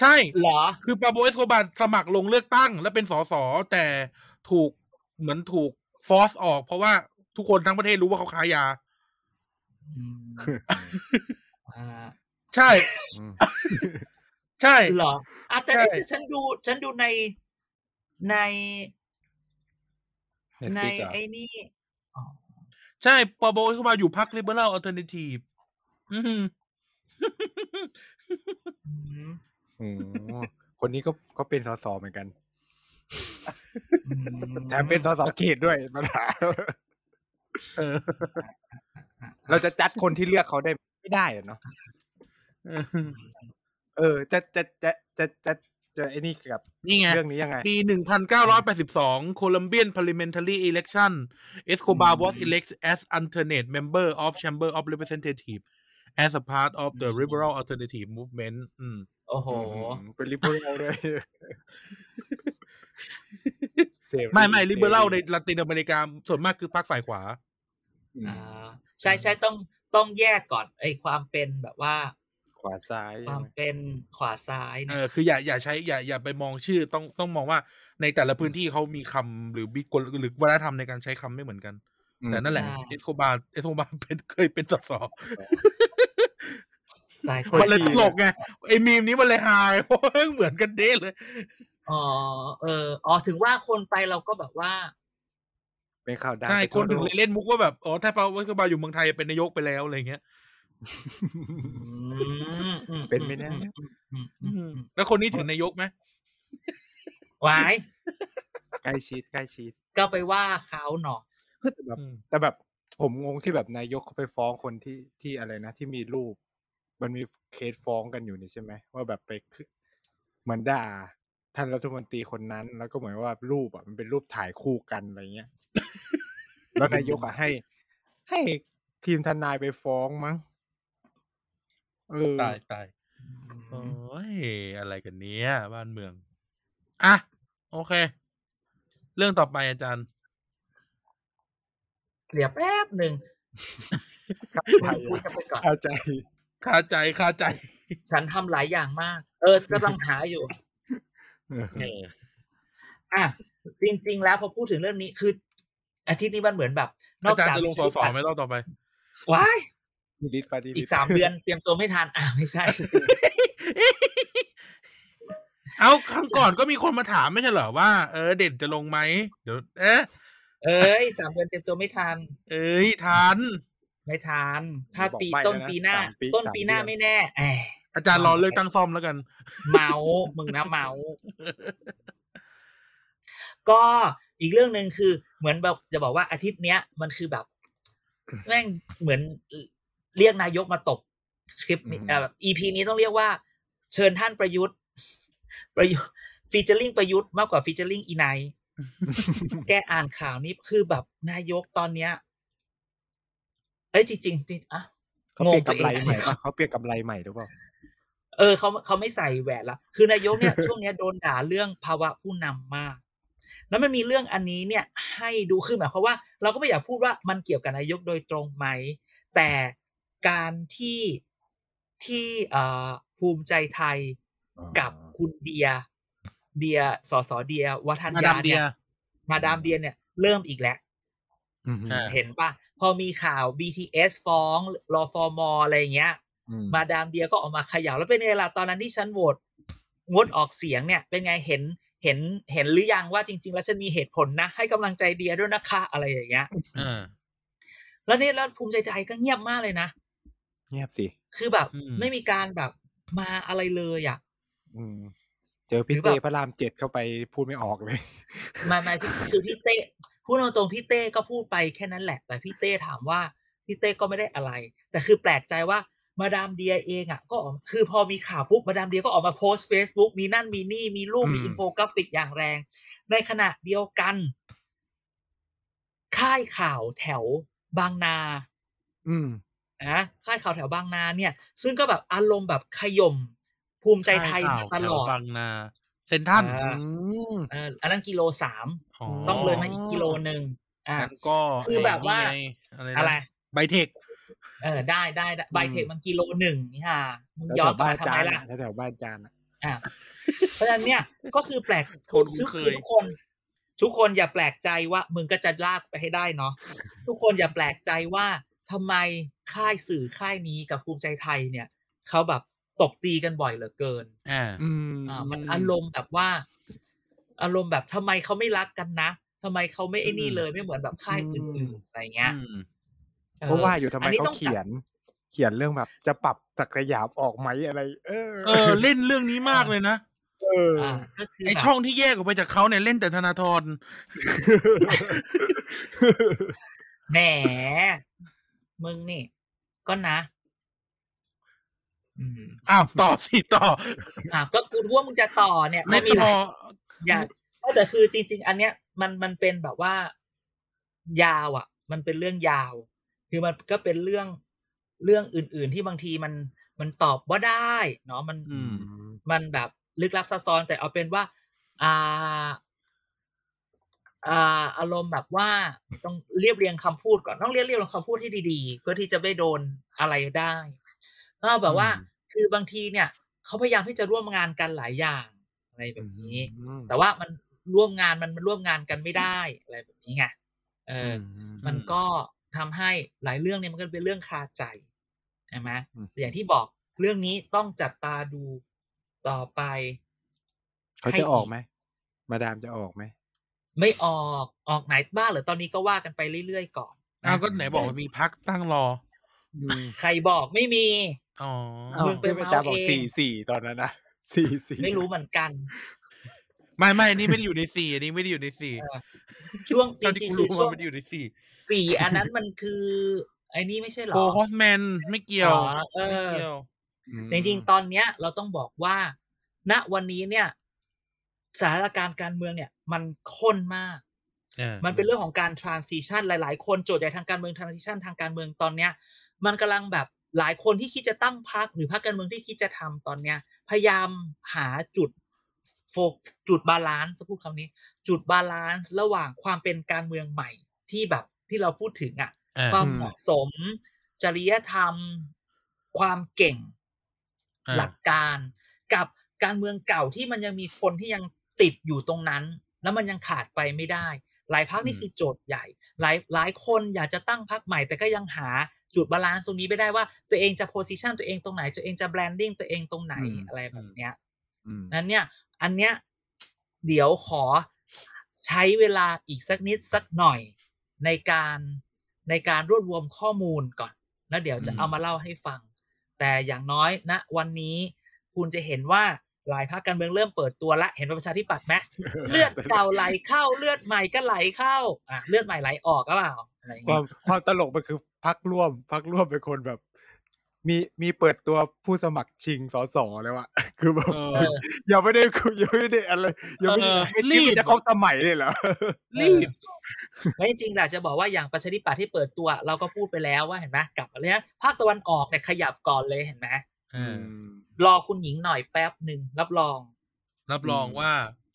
ใช่เหรอ คือปาโบเอสโคบาร์สมัครลงเลือกตั้ง และเป็นสสแต่ถูกเหมือนถูก force ออก เพราะว่าทุกคนทั้งประเทศรู้ว่าเขาค้ายาอืมอ่าใช่อืมใช่เหรออะแต่ใช่ไอ้ฉันดู ฉันดูในใน ใน Netflix อะไอ้นี่อ๋อ ใช่ปาโบเอสโคบาร์อยู่พรรค Liberal Alternative อืมอืมโอ้คนนี้ก็ก็เป็นสสเหมือนกันอืมแถมเป็นสสเขตด้วยปัญหาเออเราจะจัดคนที่เลือกเขาได้ไม่ได้อะเนาะเออจะจะจะจะจะ จะไอ้นี่กับนี่ไงเรื่องนี้ยังไง ปี1982 Colombian parliamentary election Escobar was elected as alternate member of Chamber of Representatives as a part of the liberal alternative movement อืมโอ้โหอืมเป็นลิเบอรัลด้วยเสรีไม่ไม่ liberal เสในลาตินอเมริกาส่วนมากคือพรรคฝ่ายขวาอืมอ่าใช่ใช่ต้องต้องแยกก่อนไอ้ความเป็นแบบว่าข วาซ้ายความเป็นขวาซ้ายเอเนี่ยอคืออย่าอย่าใช้อย่าอย่าไปมองชื่อต้องต้องมองว่าในแต่ละพื้นที่เขามีคำหรือมีกลหรือวัฒนธรรมในการใช้คำไม่เหมือนกันอืมแต่นั่นแหละเอสโคบาเอสโคบาเป็นเคยเป็นสสตายมันเลยตลกไงไอ้มีมนี้มันเลยฮาเพราะว่าเหมือนกันเด้เลยอ๋อเอออ๋อถึงว่าคนไปเราก็แบบว่าเป็นข่าวดังใช่ไปคนทั่วถึงโลเลยเล่นมุกว่าแบบอ๋อถ้าเปาเอสโคบาอยู่เมืองไทยเป็นนายกไปแล้วอะไรเงี้ย เป็นไม่ได้อืมอืมอืมแล้วคนนี้ถึงนายกไหมวายใกล้ชิดใกล้ชิด ก็ไปว่าเขาหนอเฮ้ยแต่แบบอืมแต่แบบผมงงที่แบบนายกเขาไปฟ้องคนที่ที่อะไรนะ ที่มีรูป มันมีเคสฟ้องกันอยู่นี่ใช่ไหมว่าแบบไปคือเหมือนด่าท่านรัฐมนตรีคนนั้น แล้วก็เหมือนว่ารูปอะมันเป็นรูปถ่ายคู่กันอะไรเงี้ยแล้วนายกอะให้ ให้ทีมทนายไปฟ้องมั้งเออ ตายตายโอ้ยอะไรกันเนี้ย บ้านเมือง อะ โอเค เรื่องต่อไปอาจารย์เดี๋ยวแป๊บหนึ่งเข้าใจคุยกันไปก่อนเข้าใจคาใจคาใจ ฉันทำหลายอย่างมาก เออกำลังหาอยู่เออเอออะจริง ๆ แล้วพอพูดถึงเรื่องนี้คืออาทิตย์นี้มันเหมือนแบบ นออากจารจากย์จะลงสอสอไหมรอบต่อไปว้าย ดีลิทปาดีอีกสามเดือนเตรียมตัวไม่ทันอะไม่ใช่ เอาครั้งก่อนก็มีคนมาถามไม่ใช่เหรอว่าเออเด่นจะลงไหมเดี๋ยวเอ๊ะเอ้ยสามเดือนเตรียมตัวไม่ทัน เอ้ยทัน ไม่ทัน ถ้าปีบอกใบ้ต้นแล้วะปีหน้าสมต้นสมปีหน้าเดือไม่แน่แอบอาจารย์รอเลือกตั้งซ่อมแล้วกัน เมาส์มึงนะเมาส์ก็อีกเรื่องหนึ่งคือเหมือนแบบจะบอกว่าอาทิตย์เนี้ย มันคือแบบ แม่งเหมือน เรียกนายกมาตบคลิปนี้เอ่อ EP นี้ต้องเรียกว่า เชิญท่านประยุทธ์ ประยุทธ์ฟีเจอริงประยุทธ์มากกว่าฟีเจอริงอีไนท์แกอ่านข่าวนี้คือแบบนายกตอนเนี้ย เอ้ยจริงๆจริงอะเขาเปลี่ยนงงตัวกำไรเองใหม่ปะเขาเปลี่ยนกำไรใหม่หรือเปล่าเออเขาเขาไม่ใส่แหวนละคือนายกเนี่ยช่วงเนี้ยโดนด่าเรื่องภาวะผู้นำมาก แล้วมันมีเรื่องอันนี้เนี่ย ให้ดูคือหมายความว่า เราก็ไม่อยากพูดว่ามันเกี่ยวกับนายกโดยตรงไหม แต่ การที่ที่เอ่อภูมิใจไทยกับคุณเดีย เดียสสเดีย วัฒนมาดายามเดีเนี่ยยมาดามเดียเนี่ย เริ่มอีกแล้วอืมอ่าเห็นปะพอมีข่าว BTS ฟ้องรอฟอร์มอะไรอย่างเงี้ยอืมมาดามเดียก็ออกมาเขย่าแล้วเป็นไงล่ะตอนนั้นที่ฉันโหวตงดออกเสียงเนี่ย เป็นไงเห็นเห็นเห็นหรือยังว่าจริง ๆ แล้วฉันมีเหตุผลนะ ให้กำลังใจเดียด้วยนะคะ อะไรอย่างเงี้ยอ่าแล้วเนี่ยแล้วภูมิใจไทยก็เงียบมากเลยนะ เงียบสิ คือแบบอืมไม่มีการแบบมาอะไรเลยอะอืมเจอพี่หรือแบเต้บพระรามเจ็ดเข้าไปพูดไม่ออกเลยมามาพี่คือพี่เต้พูดตรงๆพี่เต้ก็พูดไปแค่นั้นแหละ แต่พี่เต้ถามว่าพี่เต้ก็ไม่ได้อะไร แต่คือแปลกใจว่ามาดามเดียเองอะ ก็ออกคือพอมีข่าวปุ๊บมาดามเดียก็ออกมาโพสต์ Facebook มีนั่นมีนี่มีรูปมีอืมอินโฟกราฟิกอย่างแรง ในขณะเดียวกัน ค่ายข่าวแถวบางนา อืม นะค่ายข่าวแถวบางนาเนี่ย ซึ่งก็แบบอารมณ์แบบขย่มภูมิใจไทยมาตลอดแถวบางนาเซ็นทรัลอ่าอืมเอออันนั้นกิโลสามอ๋อต้องเลยมาอีกกิโลหนึ่งอ่างั้นก็คือแบบว่าไนี่ไงอะไรอะไรนะไบเทคเออได้ได้ได้ไบเทคมันกิโลหนึ่งนี่ค่ะมึงแล้วย้แถอนวกลับบ้านมาทำจาไมนล่ะอะแถวบ้านจานอะอะเพราะฉะนั้นเนี่ยก็คือแปลกคนคุ้นซึ่งเคคือยทุกคน ทุกคนอย่าแปลกใจว่า มึงก็จะลากไปให้ได้เนาะทุกคนอย่าแปลกใจว่า ทำไมค่ายสื่อค่ายนี้กับภูมิใจไทยเนี่ยเขาแบบตบตีกันบ่อยเหลือเกิน อ่า อืมอ่ามันอารมณ์แบบว่า อารมณ์แบบทำไมเขาไม่รักกันนะทำไมเขาไม่ไอ้นี่เลยไม่เหมือนแบบค่ายอื่นๆอะไรเงี้ยอืมออเพราะว่าอยู่ทำไมนนี้เขาต้องเขียน เขียนเรื่องแบบ จะปรับศักยามออกไหมอะไร เออ เออ เล่นเรื่องนี้มากเลยนะเอออ่าก็คือไอแบบช่องที่แยกออกไปจากเขาเนี่ยเล่นแต่ธนาธรแหม มึงนี่ ก็นะอืมอ้าวต่อสิต่ออะก็กูรู้ว่ามึงจะต่อเนี่ย ไม่ก็มีหต่ลาอยอย่างแต่คือจริง ๆ อันเนี้ย มันมันเป็นแบบว่า ยาวอะ มันเป็นเรื่องยาว คือมันก็เป็นเรื่องเรื่องอื่น ๆ ที่บางทีมันมันตอบว่าได้เนาะมันอืมมันแบบลึกลับซับซ้อนแต่เอาเป็นว่า อ่า อ่าอารมณ์แบบว่าต้องเรียบเรียงคำพูดก่อนต้องเรียบเรียงคำพูดที่ดีๆ เพื่อที่จะไม่โดนอะไรได้ก็แบบว่าอืมคือบางทีเนี่ยเขาพยายามที่จะร่วมงานกันหลายอย่างอะไรแบบนี้อืมแต่ว่ามันร่วมงานมันมันร่วมงานกันไม่ได้อะไรแบบนี้ไงเอออมมันก็ทำให้หลายเรื่องเนี่ยมันก็เป็นเรื่องคาใจใช่ไหมอืมแต่อย่างที่บอกเรื่องนี้ต้องจับตาดูต่อไปเขาให้จะออกอีกไหมมาดามจะออกไหม ไม่ออกออกไหนบ้างเหรือตอนนี้ก็ว่ากันไปเรื่อยๆก่อนอ้าวก็ไหนบอกว่ามีพักตั้งรอใครบอกไม่มีอ๋ออ้าวมึงไปที่อาจารย์บอกเมาส์เองสี่สี่ตอนนั้นนะสี่สี่ไม่รู้เหมือนกันไม่ไม่อันนี่ไม่ได้อยู่ในสี่อันนี้ไม่ได้อยู่ในสี่เออช่วงจเท่าที่ริงกูๆคือรู้ช่วว่างไม่ได้อยู่ในสี่สี่อันนั้นมันคือไอ้นี่ไม่ใช่เหรโฟอฮอสแมนไม่เกี่ยวอ๋อเอไม่อเกี่ยวอืมแต่จริงๆตอนเนี้ย เราต้องบอกว่า ณวันนี้เนี่ย สถานการณ์การเมืองเนี่ย มันข้นมากเออมันเป็นเรื่องของการ transition หลาย ๆ คนโจทย์ใหญ่ทางการเมือง transition ทางการเมืองตอนเนี้ย มันกำลังแบบหลายคนที่คิดจะตั้งพรรคหรือพรรคการเมืองที่คิดจะทำตอนเนี้ย พยายามหาจุดโฟกจุด balance พูดคำนี้ จุด balance ระหว่างความเป็นการเมืองใหม่ที่แบบที่เราพูดถึงอะเออความเหมาะสม จริยธรรม ความเก่งเออหลักการกับการเมืองเก่าที่มันยังมีคนที่ยัง ติดอยู่ตรงนั้น แล้วมันยังขาดไปไม่ได้ หลายพรรคนี่อืมคือโจทย์ใหญ่ หลายหลายคนอยากจะตั้งพรรคใหม่ แต่ก็ยังหาจุด balance ตรงนี้ไม่ได้ว่า ตัวเองจะ position ตัวเองตรงไหน ตัวเองจะ branding ตัวเองตรงไหนอะไรแบบเนี้ยอืมนั้นเนี่ย อันเนี้ยเดี๋ยวขอใช้เวลาอีกสักนิดสักหน่อยในการในการรวบรวมข้อมูลก่อน แล้วเดี๋ยวจะอืมเอามาเล่าให้ฟัง แต่อย่างน้อยณวันนี้คุณจะเห็นว่า หลายภาคการเมืองเริ่มเปิดตัวละ เห็นประชาธิปัตย์ไหมเลือดเก่าไหลเข้าเลือดใหม่ก็ไหลเข้าอะเลือดใหม่ไหลออกก็เปล่าอะไรอย่างควาเงี้มยความตลกมันคือพักร่วมพักร่วมเป็นคนแบบ มีมีเปิดตัวผู้สมัครชิงสสแล้วอะคือแบบเอเอออยังไม่ได้คุยยังไม่ได้อะไรยังไม่ได้เออไม่รีรีบบจะครบสมัยเลยเหรอรีบไม่จริงๆแหละจะบอกว่าอย่างประชาธิปัตย์ที่เปิดตัว เราก็พูดไปแล้วว่าเห็นไหมกลับมาเลยนะภาคตะวันออกเนี่ยขยับก่อนเลยเห็นไหมเออ รอคุณหญิงหน่อยแป๊บหนึ่งรับรอง รับรองอืมว่า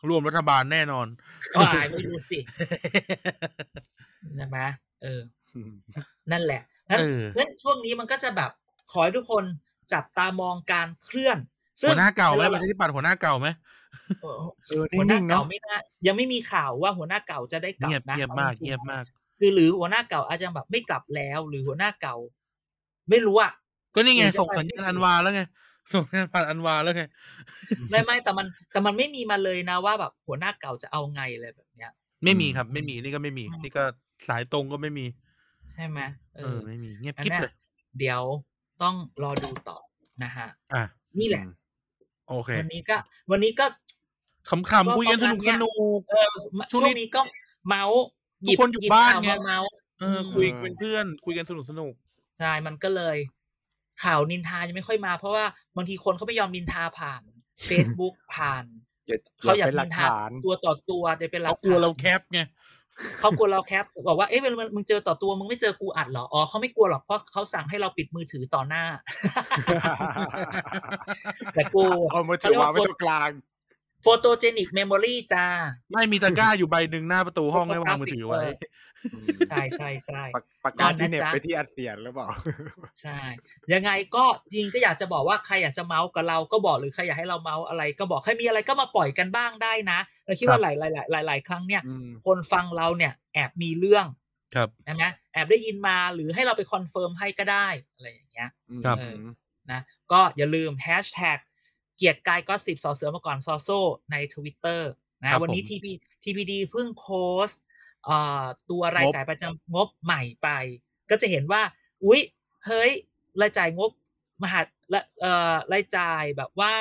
ร่วมรัฐบาลแน่นอนอ่าไม่รู้สิใช่ไหมเออ นั่นแหละนั้นเออนั้นช่วงนี้มันก็จะแบบขอให้ทุกคนจับตามองการเคลื่อนซึ่งหัวหน้าเก่าไหมวลประชาธิปัตย์หัวหน้าเก่าไหมเออเออหัวหน้านิ่งๆเก่าเนาะไม่น่ายังไม่มีข่าวว่าหัวหน้าเก่าจะได้กลับเงียบนะเงียบมากอจริงๆเงียบมาก คือหรือหัวหน้าเก่าอาจจะแบบไม่กลับแล้ว หรือหัวหน้าเก่า ไม่รู้อะก็นี่ไงหรือจะส่งสัญญาณอันวาแล้วไง ส่งสัญญาณผ่านอันวาแล้วไงไม่ไม่แต่มันแต่มันไม่มีมาเลยนะว่าแบบหัวหน้าเก่าจะเอาไงอะไรแบบเนี้ย ไม่มีครับ ไม่มีนี่ก็ไม่มีอืมนี่ก็สายตรงก็ไม่มี ใช่ไหมเอเอออไม่มีเงียบอันกิ๊บเนี้ยเลยเดี๋ยวต้องรอดูต่อนะฮะอะนี่แหละ โอเค วันนี้ก็ วันนี้ก็ขำๆคุยกันสนุกสนุกเออช่วงช่วนี้งนี้ก็เมาส์หทุกคนอยู่บ้านข่วไงมาเมาส์เออคุยเป็นเพื่อน คุยกันสนุกสนุกใช่มันก็เลย ข่าวนินทาจะไม่ค่อยมา เพราะว่าบางทีคนเขาไม่ยอมนินทาผ่าน Facebook ผ่านอย่าเขาอยากเป็นหลันิกนทาฐานตัวต่อตัวเดี๋ยวเป็นหลัเขากกลัวฐานเราแคปไงเขากลัวเราแคปบอกว่าเอ๊ะเวลามึงเจอต่อตัวมึงไม่เจอกูอัดเหรออ๋อเขาไม่กลัวหรอกเพราะเขาสั่งให้เราปิดมือถือต่อหน้า แต่กูเอามือถือวางไว้ตรงกลาง photogenic memory จ้า ไม่มีตะกร้าอยู่ใบหนึ่งหน้าประตูห้องให้วางมือถือไว้ ใช่ใช่ใช่ปากปากกาที่เหน็บนะจ๊ะไปที่อันเตียนหรือเปล่า ใช่ ยังไงก็จริงก็อยากจะบอกว่าใครอยากจะเมาส์กับเราก็บอกหรือใครอยากให้เราเมาส์อะไรก็บอกใครมีอะไรก็มาปล่อยกันบ้างได้นะเราคิดว่าครับหลายหลายหลายหลายหลายครั้งเนี่ยอืมคนฟังเราเนี่ยแอบมีเรื่องครับใช่ไหมแอบได้ยินมาหรือให้เราไป confirm ให้ก็ได้อะไรอย่างเงี้ยครับเออนะก็อย่าลืมแฮชแท็ก เกียรติกายก็สิบสอเสือมาก่อนซอโซใน Twitter นะครับวันนี้ผมทีพีทีพีดีเพิ่งโพสต์เอ่อตัวรายงบจ่ายประจำงบใหม่ไป ก็จะเห็นว่า อุ๊ย เฮ้ย รายจ่ายงบมหาละเอ่อรายจ่ายแบบว่า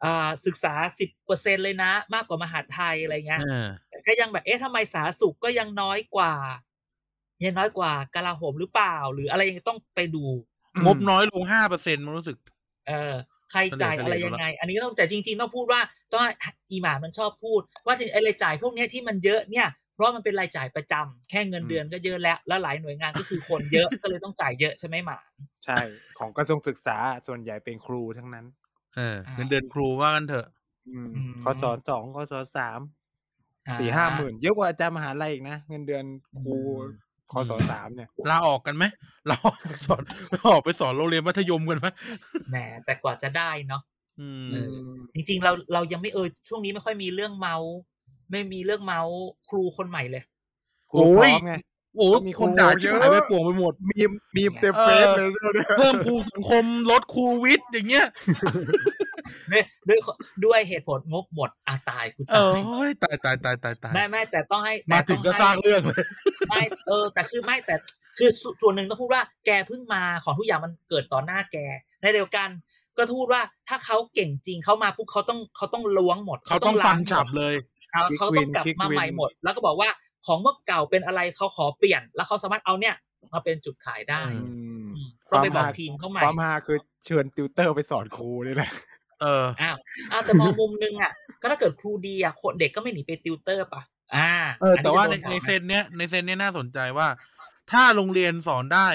เอ่อศึกษาสิบเปอร์เซ็นต์เลยนะ มากกว่ามหาดไทยอะไรเงี้ยเออแต่ก็ยังแบบเอ๊ะทำไมสาธารณสุขก็ยังน้อยกว่า ยังน้อยกว่ากลาโหมหรือเปล่า หรืออะไรยังต้องไปดู งบน้อยลงห้าเปอร์เซ็นต์มันรู้สึก เออ ใครจ่ายอะไรยังไง อันนี้ก็ต้องแต่จริง ๆ ต้องพูดว่าต้องให้อีหมามันชอบพูด ว่าไอ้รายจ่ายพวกเนี้ยที่มันเยอะเนี่ยเพราะมันเป็นรายจ่ายประจำแค่เงินเดือนก็เยอะแล้ว แล้วหลายหน่วยงานก็คือคนเยอะก็เลยต้องจ่ายเยอะใช่ไหมหมาใช่ ของกระทรวงศึกษาส่วนใหญ่เป็นครูทั้งนั้น เออ เงินเดือนครูว่ากันเถอะอืมอืมข้อสอนสองข้อสอนสามสี่ห้าหมื่นเยอะกว่าอาจารย์มหาลัยอีกนะ เงินเดือนครู ข้อสอนสามเนี่ยลาออกกันไหมลาออกไปสอนออกไปสอนโรงเรียนมัธยมกันไหมแหมแต่กว่าจะได้เนาะอืมเออจริงๆเราเรายังไม่เออช่วงนี้ไม่ค่อยมีเรื่องเมาส์ไม่มีเรื่องเมาส์ครูคนใหม่เลยครูพร้อมไงโอ้มีมีคคนนด่าเยชิบอะหายไปป่วงไปหมด มีมมีมเต็มเออเฟซเลยใช่ไหมเพิ่มครูสังคมลดครูวิทย์อย่างเงี้ย ด้วยด้วยด้วยเหตุผลงบหมดอาตายกูเอตายอตายตายตายตายตายไม่ไม่แต่ต้องให้มาถึงก็แต่สต้อร้างเรื่องเลยให้ไม่เออ แต่คือไม่แต่คือส่วนส่วนหนึ่งต้องพูดว่าแกเพิ่งมาของทุกอย่างมันเกิดต่อหน้าแกในเดียวกัน ก็พูดว่าถ้าเขาเก่งจริงเขามาปุ๊บเขาต้องเขาต้องล้วงหมดเขาต้องฟันล้หมดฉับเลยเขาเขาต้องกลับมาใหม่หมด แล้วก็บอกว่าของเมื่อเก่าเป็นอะไรเขาขอเปลี่ยน แล้วเขาสามารถเอาเนี่ยมาเป็นจุดขายได้อือืมอืมต้องไปบอกทีมเขาใหม่ความฮาคือเชิญติวเตอร์ไปสอนครูนี่แหละ เอออ้าวอ้าวแต่มองมุมนึงอะ ก็ถ้าเกิดครูดีอะคนเด็กก็ไม่หนีไปติวเตอร์ป่ะ อ่าเออแต่ว่าในจะโดนด่ไหม sense เนี้ยใน sense เนี้ยน่าสนใจว่า ถ้าโรงเรียนสอนได้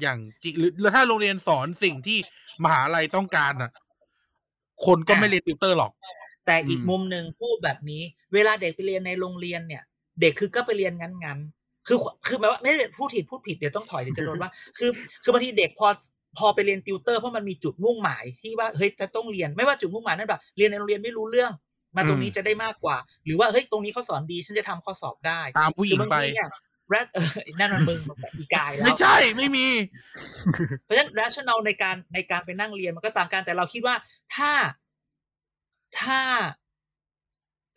อย่างจริงหรือหรือถ้าโรงเรียนสอนสิ่งที่มหาลัยต้องการอะ คนก็ไม่เรียนติวเตอร์หรอก แต่อีกอืมมุมหนึ่งพูดแบบนี้ เวลาเด็กไปเรียนในโรงเรียนเนี่ย เด็กคือก็ไปเรียนงั้นๆคือคือหมายว่าไม่ได้พูดผิดพูดผิดเดี๋ยวต้องถอยเดี๋ยวจะโดนว่า คือ คือบางทีเด็กพอ พอไปเรียนติวเตอร์เพราะมันมีจุดมุ่งหมายที่ว่าเฮ้ยจะต้องเรียนไม่ว่าจุดมุ่งหมายนั่นแบบเรียนในโรงเรียนไม่รู้เรื่อง มาตรงนี้จะได้มากกว่า หรือว่าเฮ้ยตรงนี้เขาสอนดีฉันจะทำข้อสอบได้ตามผู้หญิงคือบางไปทีเนี่ยแรดเออนั่นมันมึงอีกายแล้วไม่ใช่ไม่มี เพราะฉะนั้น rational ในการในการไปนั่งเรียนมันก็ต่างกันแต่เราคิดว่าถ้าถ้า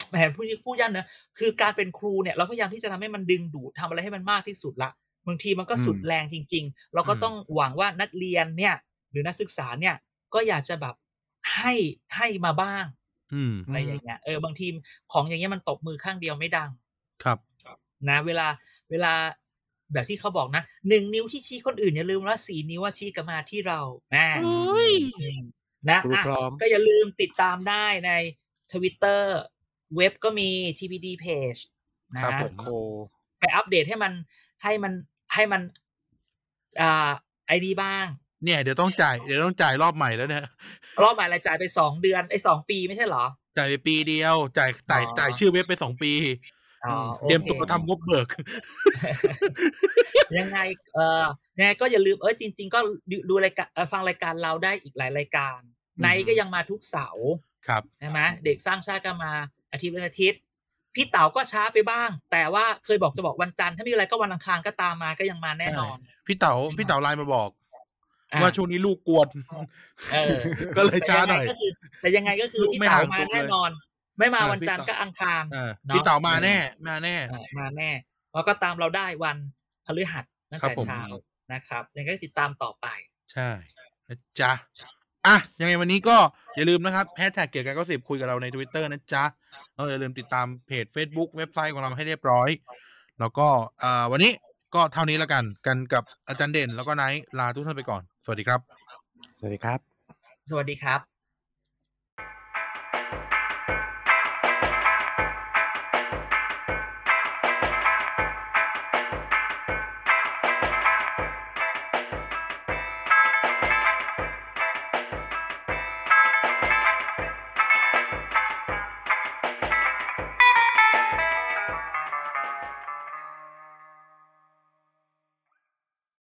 แหมพูดพูดยากเนอะคือการเป็นครูเนี่ย เราพยายามที่จะทำให้มันดึงดูดทำอะไรให้มันมากที่สุดละ บางทีมันก็สุดอืมแรงจริง ๆ เราก็อืมต้องหวังว่านักเรียนเนี่ย หรือนักศึกษาเนี่ยก็อยากจะแบบให้ให้มาบ้างอืมอะไรอย่างเงี้ยเออบางทีของอย่างเงี้ยมันตบมือข้างเดียวไม่ดัง ครับนะ เวลาเวลาแบบที่เขาบอกนะหนึ่งนิ้วที่ชี้คนอื่นอย่าลืมว่าสี่นิ้วว่าชี้กลับมาที่เรานะโอ้ยนะครูอะพร้อมก็อย่าลืมติดตามได้ในทวิตเตอร์เว็บก็มี TPD Page นะครับผมโคไปอัปเดตให้มันให้มัน ให้มันอ่าไอดีบ้าง เนี่ยเดี๋ยวต้องจ่ายเดี๋ยวต้องจ่ายรอบใหม่แล้วเนี่ยรอบใหม่รายจ่ายไปสองเดือนไอ้สองปีไม่ใช่เหรอ จ่ายไปปีเดียว จ่ายจ่ายอ๋อจ่ายชื่อเว็บไปสองปีอ๋อมโอเคเตรียมตัวทำงบเบิก ยังไง เออยังไงก็อย่าลืมเออจริง ๆ ก็ดูดูรายการเอ่อฟังรายการเราได้อีกหลายรายการอืมไนท์ก็ยังมาทุกเสาร์ครับใช่ไหมเด็กสร้างชาติก็มาอาทิตย์วันอาทิตย์ พี่เต๋าก็ช้าไปบ้าง แต่ว่าเคยบอกจะบอกวันจันทร์ถ้ามีอะไรก็วันอังคารก็ตามมาก็ยังมาแน่นอน พี่เต๋าพี่เต๋าไลน์มาบอกอะว่าช่วงนี้ลูกกวนเออก็เลยช้าหน่อยแต่งไงก็คือแต่ยังไงก็คือลูกพี่ไม่เต๋าห่างมาตกเลยแน่นอน ไม่มาเออวันจันทร์พี่เต๋าก็อังคารเออเนอะพี่เต๋ามาแน่ มาแน่อะมาแน่แล้วก็ตามเราได้วันพฤหัสตั้งครับแต่ผมเช้านะครับยังไงก็ติดตามต่อไป ใช่นะจ๊ะ อะยังไงวันนี้ก็อย่าลืมนะครับแฮชแท็กเกี่ยวกับก็สิบคุยกับเราใน Twitter นะจ๊ะแล้วอย่าลืมติดตามเพจ Facebook เว็บไซต์ของเราให้เรียบร้อย แล้วก็อ่าวันนี้ก็เท่านี้แล้วกันกันกับอาจารย์เด่นแล้วก็ไนท์ลาทุกท่านไปก่อน สวัสดีครับ สวัสดีครับ สวัสดีครับ